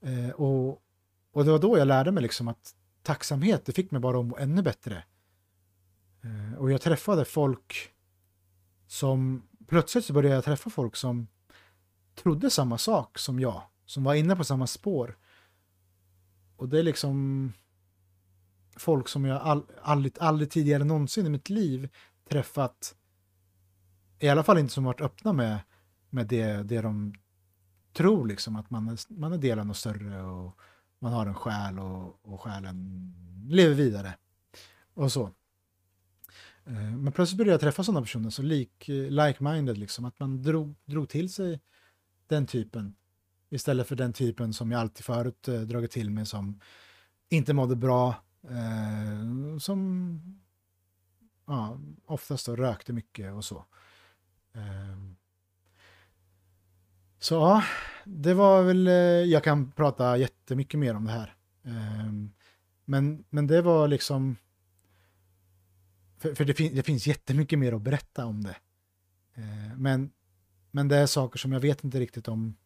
Eh, och, och det var då jag lärde mig liksom att tacksamhet, det fick mig bara att må ännu bättre. Eh, och jag träffade folk som, plötsligt så började jag träffa folk som trodde samma sak som jag, som var inne på samma spår. Och det är liksom folk som jag all, aldrig, aldrig tidigare någonsin i mitt liv träffat, i alla fall inte som varit öppna med, med det, det de tror, liksom att man är, man är del av något större och man har en själ och, och själen lever vidare. Och så. Eh, men plötsligt började jag träffa sådana personer, så like-minded, liksom, att man drog, drog till sig den typen istället för den typen som jag alltid förut eh, dragit till mig som inte mådde bra, eh, som ja, oftast då rökte mycket och så. Eh, så ja, det var väl, eh, jag kan prata jättemycket mer om det här. Eh, men, men det var liksom, för, för det, fin, det finns jättemycket mer att berätta om det. Eh, men, men det är saker som jag vet inte riktigt om,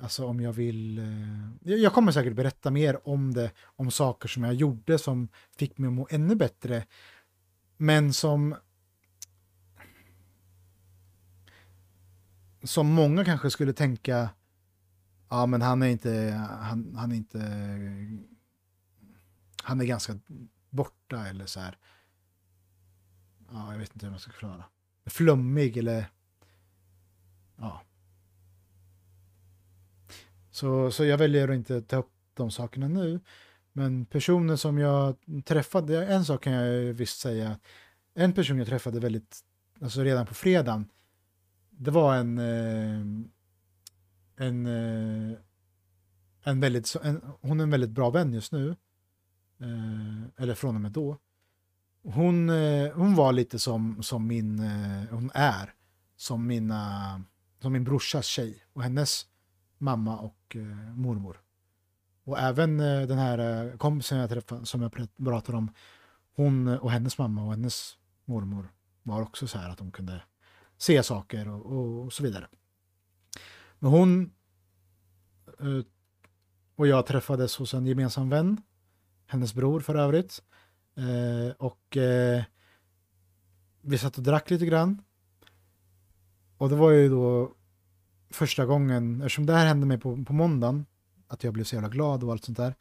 Alltså om jag vill... Eh, jag kommer säkert berätta mer om det, om saker som jag gjorde som fick mig att må ännu bättre. Men som som många kanske skulle tänka ja men han är inte, han, han är inte, han är ganska borta eller så här, ja jag vet inte hur man ska förklara, flummig eller, ja. Så, så jag väljer att inte ta upp de sakerna nu. Men personer som jag träffade, en sak kan jag visst säga, en person jag träffade väldigt, alltså redan på fredagen, det var en, eh, en, eh, en väldigt, en, hon är en väldigt bra vän just nu, eh, eller från och med då. Hon, hon var lite som, som min, hon är, som mina, som min brorsas tjej och hennes mamma och eh, mormor. Och även eh, den här eh, kompisen jag träffade, som jag pratade om, hon och hennes mamma och hennes mormor var också så här att de kunde se saker och, och, och så vidare. Men hon och jag träffades hos en gemensam vän, hennes bror för övrigt. Och vi satt och drack lite grann. Och det var ju då första gången, eftersom det här hände mig på, på måndagen, att jag blev så jävla glad och allt sånt där,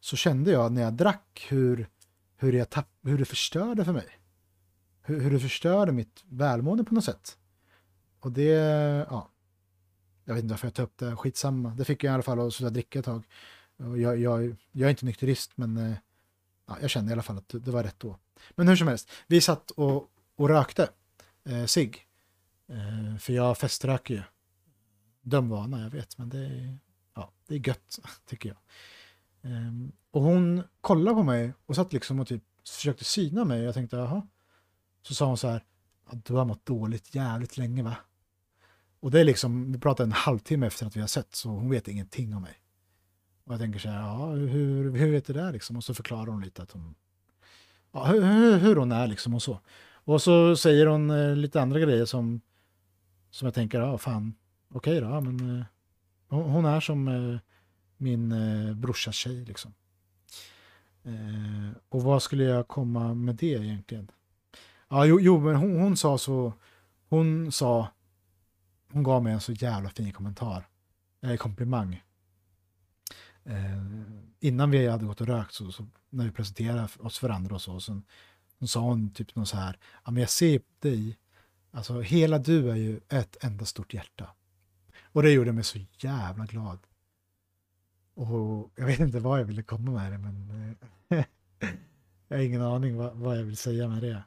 så kände jag när jag drack hur, hur, jag tapp, hur det förstörde för mig hur, hur det förstörde mitt välmående på något sätt. Och det, ja, jag vet inte varför jag tar upp det, skitsamma. Det fick jag i alla fall att sluta dricka ett tag. Jag, jag, jag är inte nykterist, men eh, ja, jag kände i alla fall att det var rätt då. Men hur som helst, vi satt och, och rökte eh, cigg. Eh, för jag feströker ju dömvana, jag vet, men det är, ja, det är gött, (laughs) tycker jag. Um, och hon kollade på mig och satt liksom och typ försökte syna mig. Jag tänkte, jaha, så sa hon så här, du har mått dåligt jävligt länge va? Och det är liksom, vi pratar en halvtimme efter att vi har sett, så hon vet ingenting om mig. Och jag tänker så här, ja, hur, hur vet du det liksom? Och så förklarar hon lite att hon, ja, hur, hur hon är liksom och så. Och så säger hon eh, lite andra grejer som, som jag tänker, ja fan, okej okay då, men eh, hon, hon, är som eh, min eh, brorsas tjej liksom. Eh, och vad skulle jag komma med det egentligen? Ja, jo, jo men hon, hon, sa så, hon sa, hon gav mig en så jävla fin kommentar, eh, komplimang. Eh, innan vi hade gått och rökt, så, så, när vi presenterade oss för andra och så, så, så sa hon typ något så här, ja men jag ser dig, alltså hela du är ju ett enda stort hjärta. Och det gjorde mig så jävla glad. Och jag vet inte vad jag ville komma med det, men eh, (laughs) jag har ingen aning vad, vad jag vill säga med det.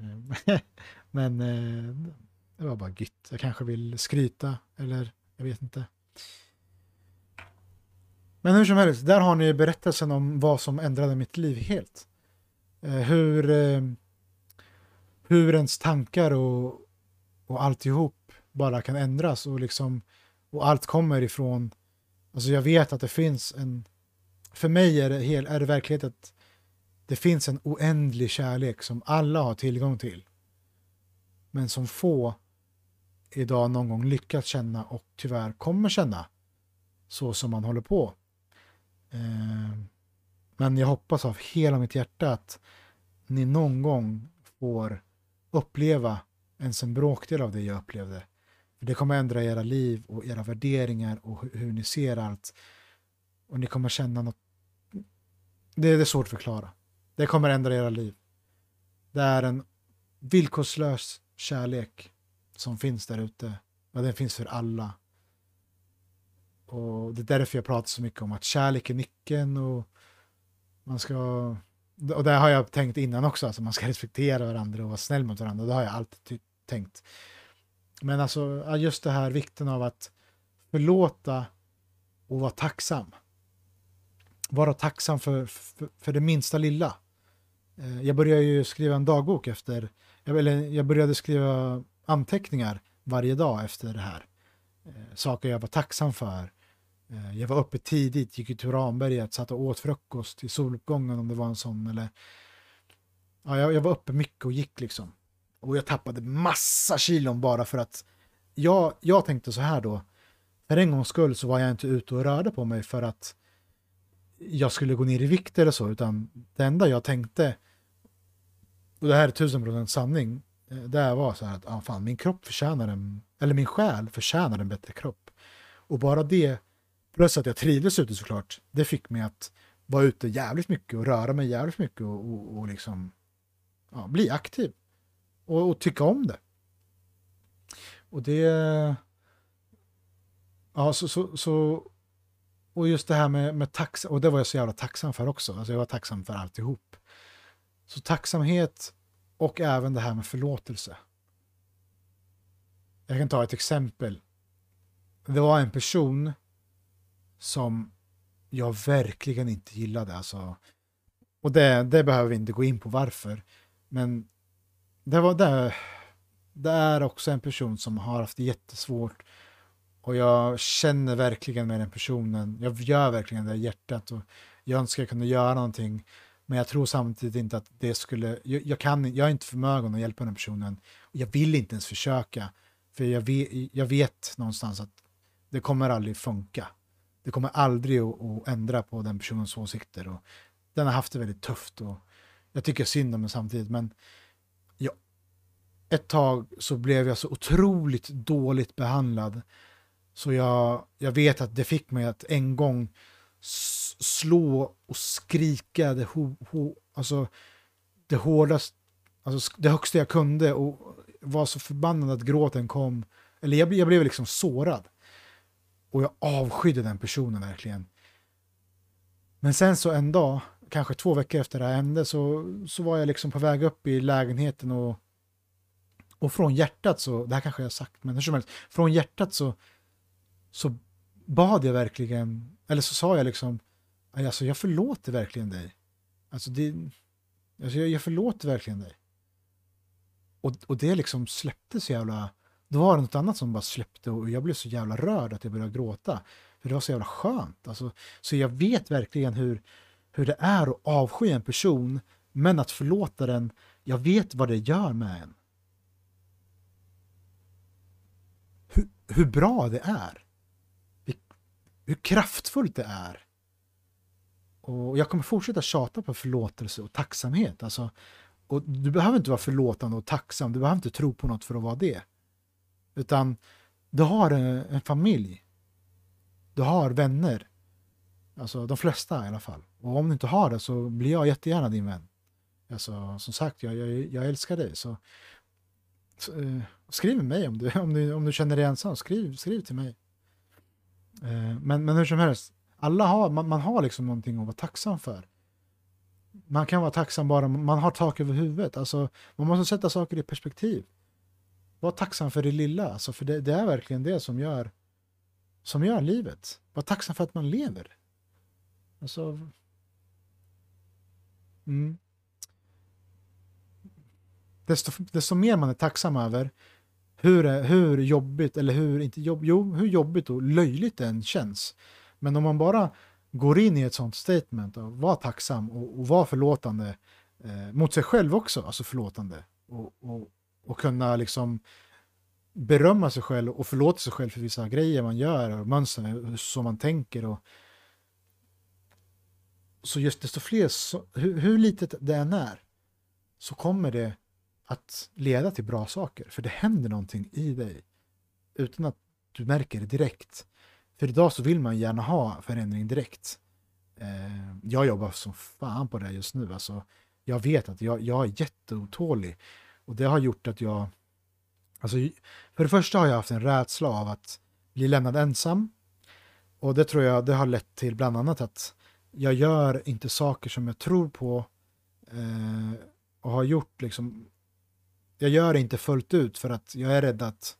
Eh, (laughs) men eh, det var bara gött. Jag kanske vill skryta eller jag vet inte. Men hur som helst, där har ni berättelsen om vad som ändrade mitt liv helt. Hur, hur ens tankar och, och alltihop bara kan ändras och liksom och allt kommer ifrån, alltså jag vet att det finns en, för mig är det, hel, är det verklighet att det finns en oändlig kärlek som alla har tillgång till. Men som få idag någon gång lyckats känna och tyvärr kommer känna så som man håller på. Eh, men jag hoppas av hela mitt hjärta att ni någon gång får uppleva ens en bråkdel av det jag upplevde. För Det kommer ändra era liv och era värderingar och hur ni ser allt. Och ni kommer känna något. Det är svårt att förklara. Det kommer ändra era liv. Det är en villkorslös kärlek som finns där ute. Och den finns för alla. Och det är därför jag pratar så mycket om att kärlek är nyckeln och man ska... Och det har jag tänkt innan också, alltså man ska respektera varandra och vara snäll mot varandra. Det har jag alltid tänkt. Men alltså just det här vikten av att förlåta och vara tacksam. Vara tacksam för, för, för det minsta lilla. Eh, jag började ju skriva en dagbok efter, eller jag började skriva anteckningar varje dag efter det här. Eh, saker jag var tacksam för. Eh, jag var uppe tidigt, gick ut till Ramberget, satt och åt frukost i soluppgången om det var en sån. Eller... Ja, jag, jag var uppe mycket och gick liksom. Och jag tappade massa kilon bara för att jag, jag tänkte så här då. För en gångs skull så var jag inte ute och rörde på mig för att jag skulle gå ner i vikt eller så, utan det enda jag tänkte och det här är tusen procent sanning, eh, det var så här att ah, fan, min kropp förtjänar en, eller min själ förtjänar en bättre kropp. Och bara det Plus att jag trivdes ute såklart. Det fick mig att vara ute jävligt mycket och röra mig jävligt mycket och, och, och liksom ja, bli aktiv. Och, och, tycka om det. Och det... Ja, så, så, så och just det här med, med tacksam, och det var jag så jävla tacksam för också. Alltså jag var tacksam för alltihop. Så tacksamhet och även det här med förlåtelse. Jag kan ta ett exempel. Det var en person som jag verkligen inte gillade. Alltså, och det, det behöver vi inte gå in på varför. Men det, var det, det är också en person som har haft det jättesvårt. Och jag känner verkligen med den personen. Jag gör verkligen det i hjärtat. Och jag önskar jag kunde göra någonting. Men jag tror samtidigt inte att det skulle... Jag, jag kan, jag är inte förmögen att hjälpa den personen. Jag vill inte ens försöka. För jag vet, jag vet någonstans att det kommer aldrig funka. Det kommer aldrig att, att ändra på den personens åsikter. Och den har haft det väldigt tufft. Och jag tycker synd om den samtidigt. Men ett tag så blev jag så otroligt dåligt behandlad. Så jag, jag vet att det fick mig att en gång slå och skrika det, ho, ho, alltså, det hårdaste, alltså det högsta jag kunde och var så förbannad att gråten kom. Eller jag, jag blev liksom sårad. Och jag avskydde den personen verkligen. Men sen så en dag, kanske två veckor efter det här hände, så, så var jag liksom på väg upp i lägenheten och, och från hjärtat så, det här kanske jag har sagt, men hur som helst, från hjärtat så, så bad jag verkligen, eller så sa jag liksom, alltså jag förlåter verkligen dig. Alltså, det, alltså jag, jag förlåter verkligen dig. Och, och det liksom släppte så jävla, då var det något annat som bara släppte och jag blev så jävla rörd att jag började gråta. För det var så jävla skönt. Alltså, så jag vet verkligen hur, hur det är att avsky en person, men att förlåta den, jag vet vad det gör med en. Hur, bra det är. Hur, hur kraftfullt det är. Och jag kommer fortsätta tjata på förlåtelse och tacksamhet. Alltså, och du behöver inte vara förlåtande och tacksam, du behöver inte tro på något för att vara det. Utan du har en, en familj. Du har vänner. Alltså de flesta i alla fall. Och om du inte har det så blir jag jättegärna din vän. Alltså, som sagt, jag, jag, jag älskar dig. Så, Eh, skriv med mig om du, om du, om du känner dig ensam. Skriv, skriv till mig. Eh, men, men hur som helst, alla har, man, man har liksom någonting att vara tacksam för. Man kan vara tacksam bara man har tak över huvudet. Alltså, man måste sätta saker i perspektiv. Var tacksam för det lilla, alltså, för det, det, är verkligen det som gör, som gör livet. Var tacksam för att man lever. Alltså... Mm. Desto, desto mer man är tacksam över hur, hur jobbigt, eller hur, inte jobb, jo, hur jobbigt och löjligt det än känns. Men om man bara går in i ett sånt statement och var tacksam och, och var förlåtande eh, mot sig själv också, alltså förlåtande. Och, och, och kunna liksom berömma sig själv och förlåta sig själv för vissa grejer man gör och mönster som man tänker. Och, så just desto fler, så, hur, hur litet det än är, så kommer det att leda till bra saker. För det händer någonting i dig utan att du märker det direkt. För idag så vill man gärna ha förändring direkt. Eh, jag jobbar som fan på det just nu. Alltså, jag vet att jag, jag är jätteotålig. Och det har gjort att jag... Alltså, för det första har jag haft en rädsla av att bli lämnad ensam. Och det tror jag det har lett till bland annat att jag gör inte saker som jag tror på eh, och har gjort liksom. Jag gör det inte fullt ut för att jag är rädd att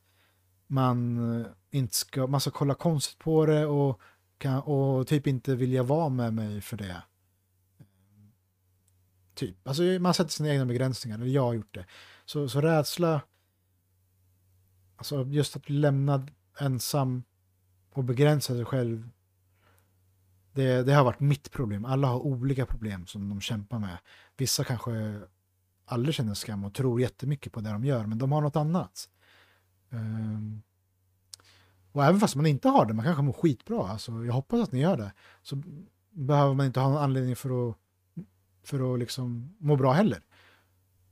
man eh, inte ska, man ska kolla konstigt på det och, kan, och typ inte vilja vara med mig för det. Typ, alltså man sätter sina egna begränsningar, eller jag har gjort det. Så, så rädsla, alltså just att bli lämnad ensam och begränsa sig själv, det, det har varit mitt problem. Alla har olika problem som de kämpar med. Vissa kanske aldrig känner skam och tror jättemycket på det de gör, men de har något annat. Um, och även fast man inte har det, man kanske mår skitbra, alltså, jag hoppas att ni gör det, så behöver man inte ha någon anledning för att, för att liksom må bra heller.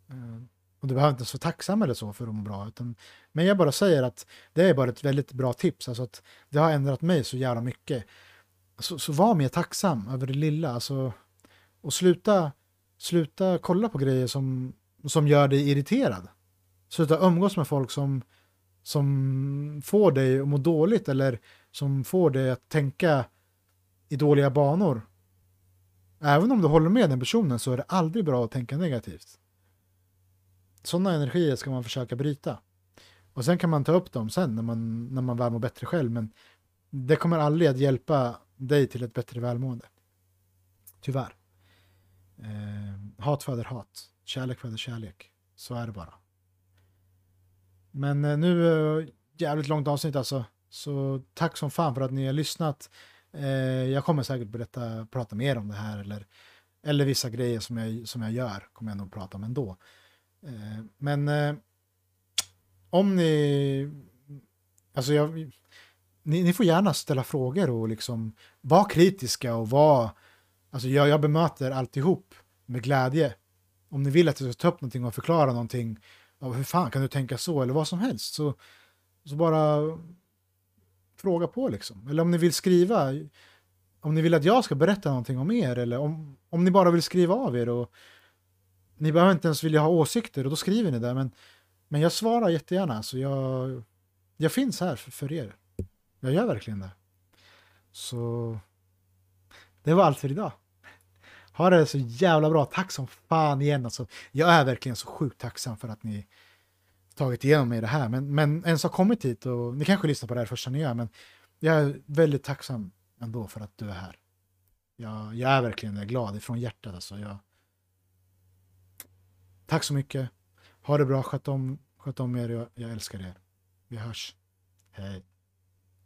Um, och du behöver inte ens vara tacksam eller så för att må bra. Utan, men jag bara säger att det är bara ett väldigt bra tips. Alltså att det har ändrat mig så jävla mycket. så, så var mer tacksam över det lilla. Alltså, och sluta, sluta kolla på grejer som, som gör dig irriterad. Sluta umgås med folk som, som får dig att må dåligt eller som får dig att tänka i dåliga banor. Även om du håller med den personen så är det aldrig bra att tänka negativt. Sådana energier ska man försöka bryta. Och sen kan man ta upp dem sen när man, när man väl mår bättre själv. Men det kommer aldrig att hjälpa dig till ett bättre välmående. Tyvärr. Eh, hat föder hat. Kärlek föder kärlek. Så är det bara. Men eh, nu, eh, jävligt långt avsnitt alltså. Så tack som fan för att ni har lyssnat. Eh, jag kommer säkert berätta, prata mer om det här eller, eller vissa grejer som jag, som jag gör kommer jag nog prata om ändå. Eh, men eh, om ni, alltså jag, ni, ni, får gärna ställa frågor och liksom vara kritiska och vara, alltså jag, jag bemöter alltihop med glädje. Om ni vill att jag ska ta upp någonting och förklara någonting, ja, hur fan kan du tänka så eller vad som helst, så, så bara fråga på liksom. Eller om ni vill skriva, om ni vill att jag ska berätta någonting om er eller om, om ni bara vill skriva av er och ni behöver inte ens vilja ha åsikter och då skriver ni det. Men, men jag svarar jättegärna, så jag, jag finns här för, för er. Jag gör verkligen det. Så det var allt för idag. Ha det så jävla bra. Tack som fan igen. Alltså, jag är verkligen så sjukt tacksam för att ni tagit igenom mig det här. Men, men ens har kommit hit och ni kanske lyssnar på det här första ni gör, men jag är väldigt tacksam ändå för att du är här. Jag, jag är verkligen glad ifrån hjärtat. Alltså. Jag... Tack så mycket. Ha det bra. Sköt om, sköt om er. Jag, jag älskar er. Vi hörs. Hej.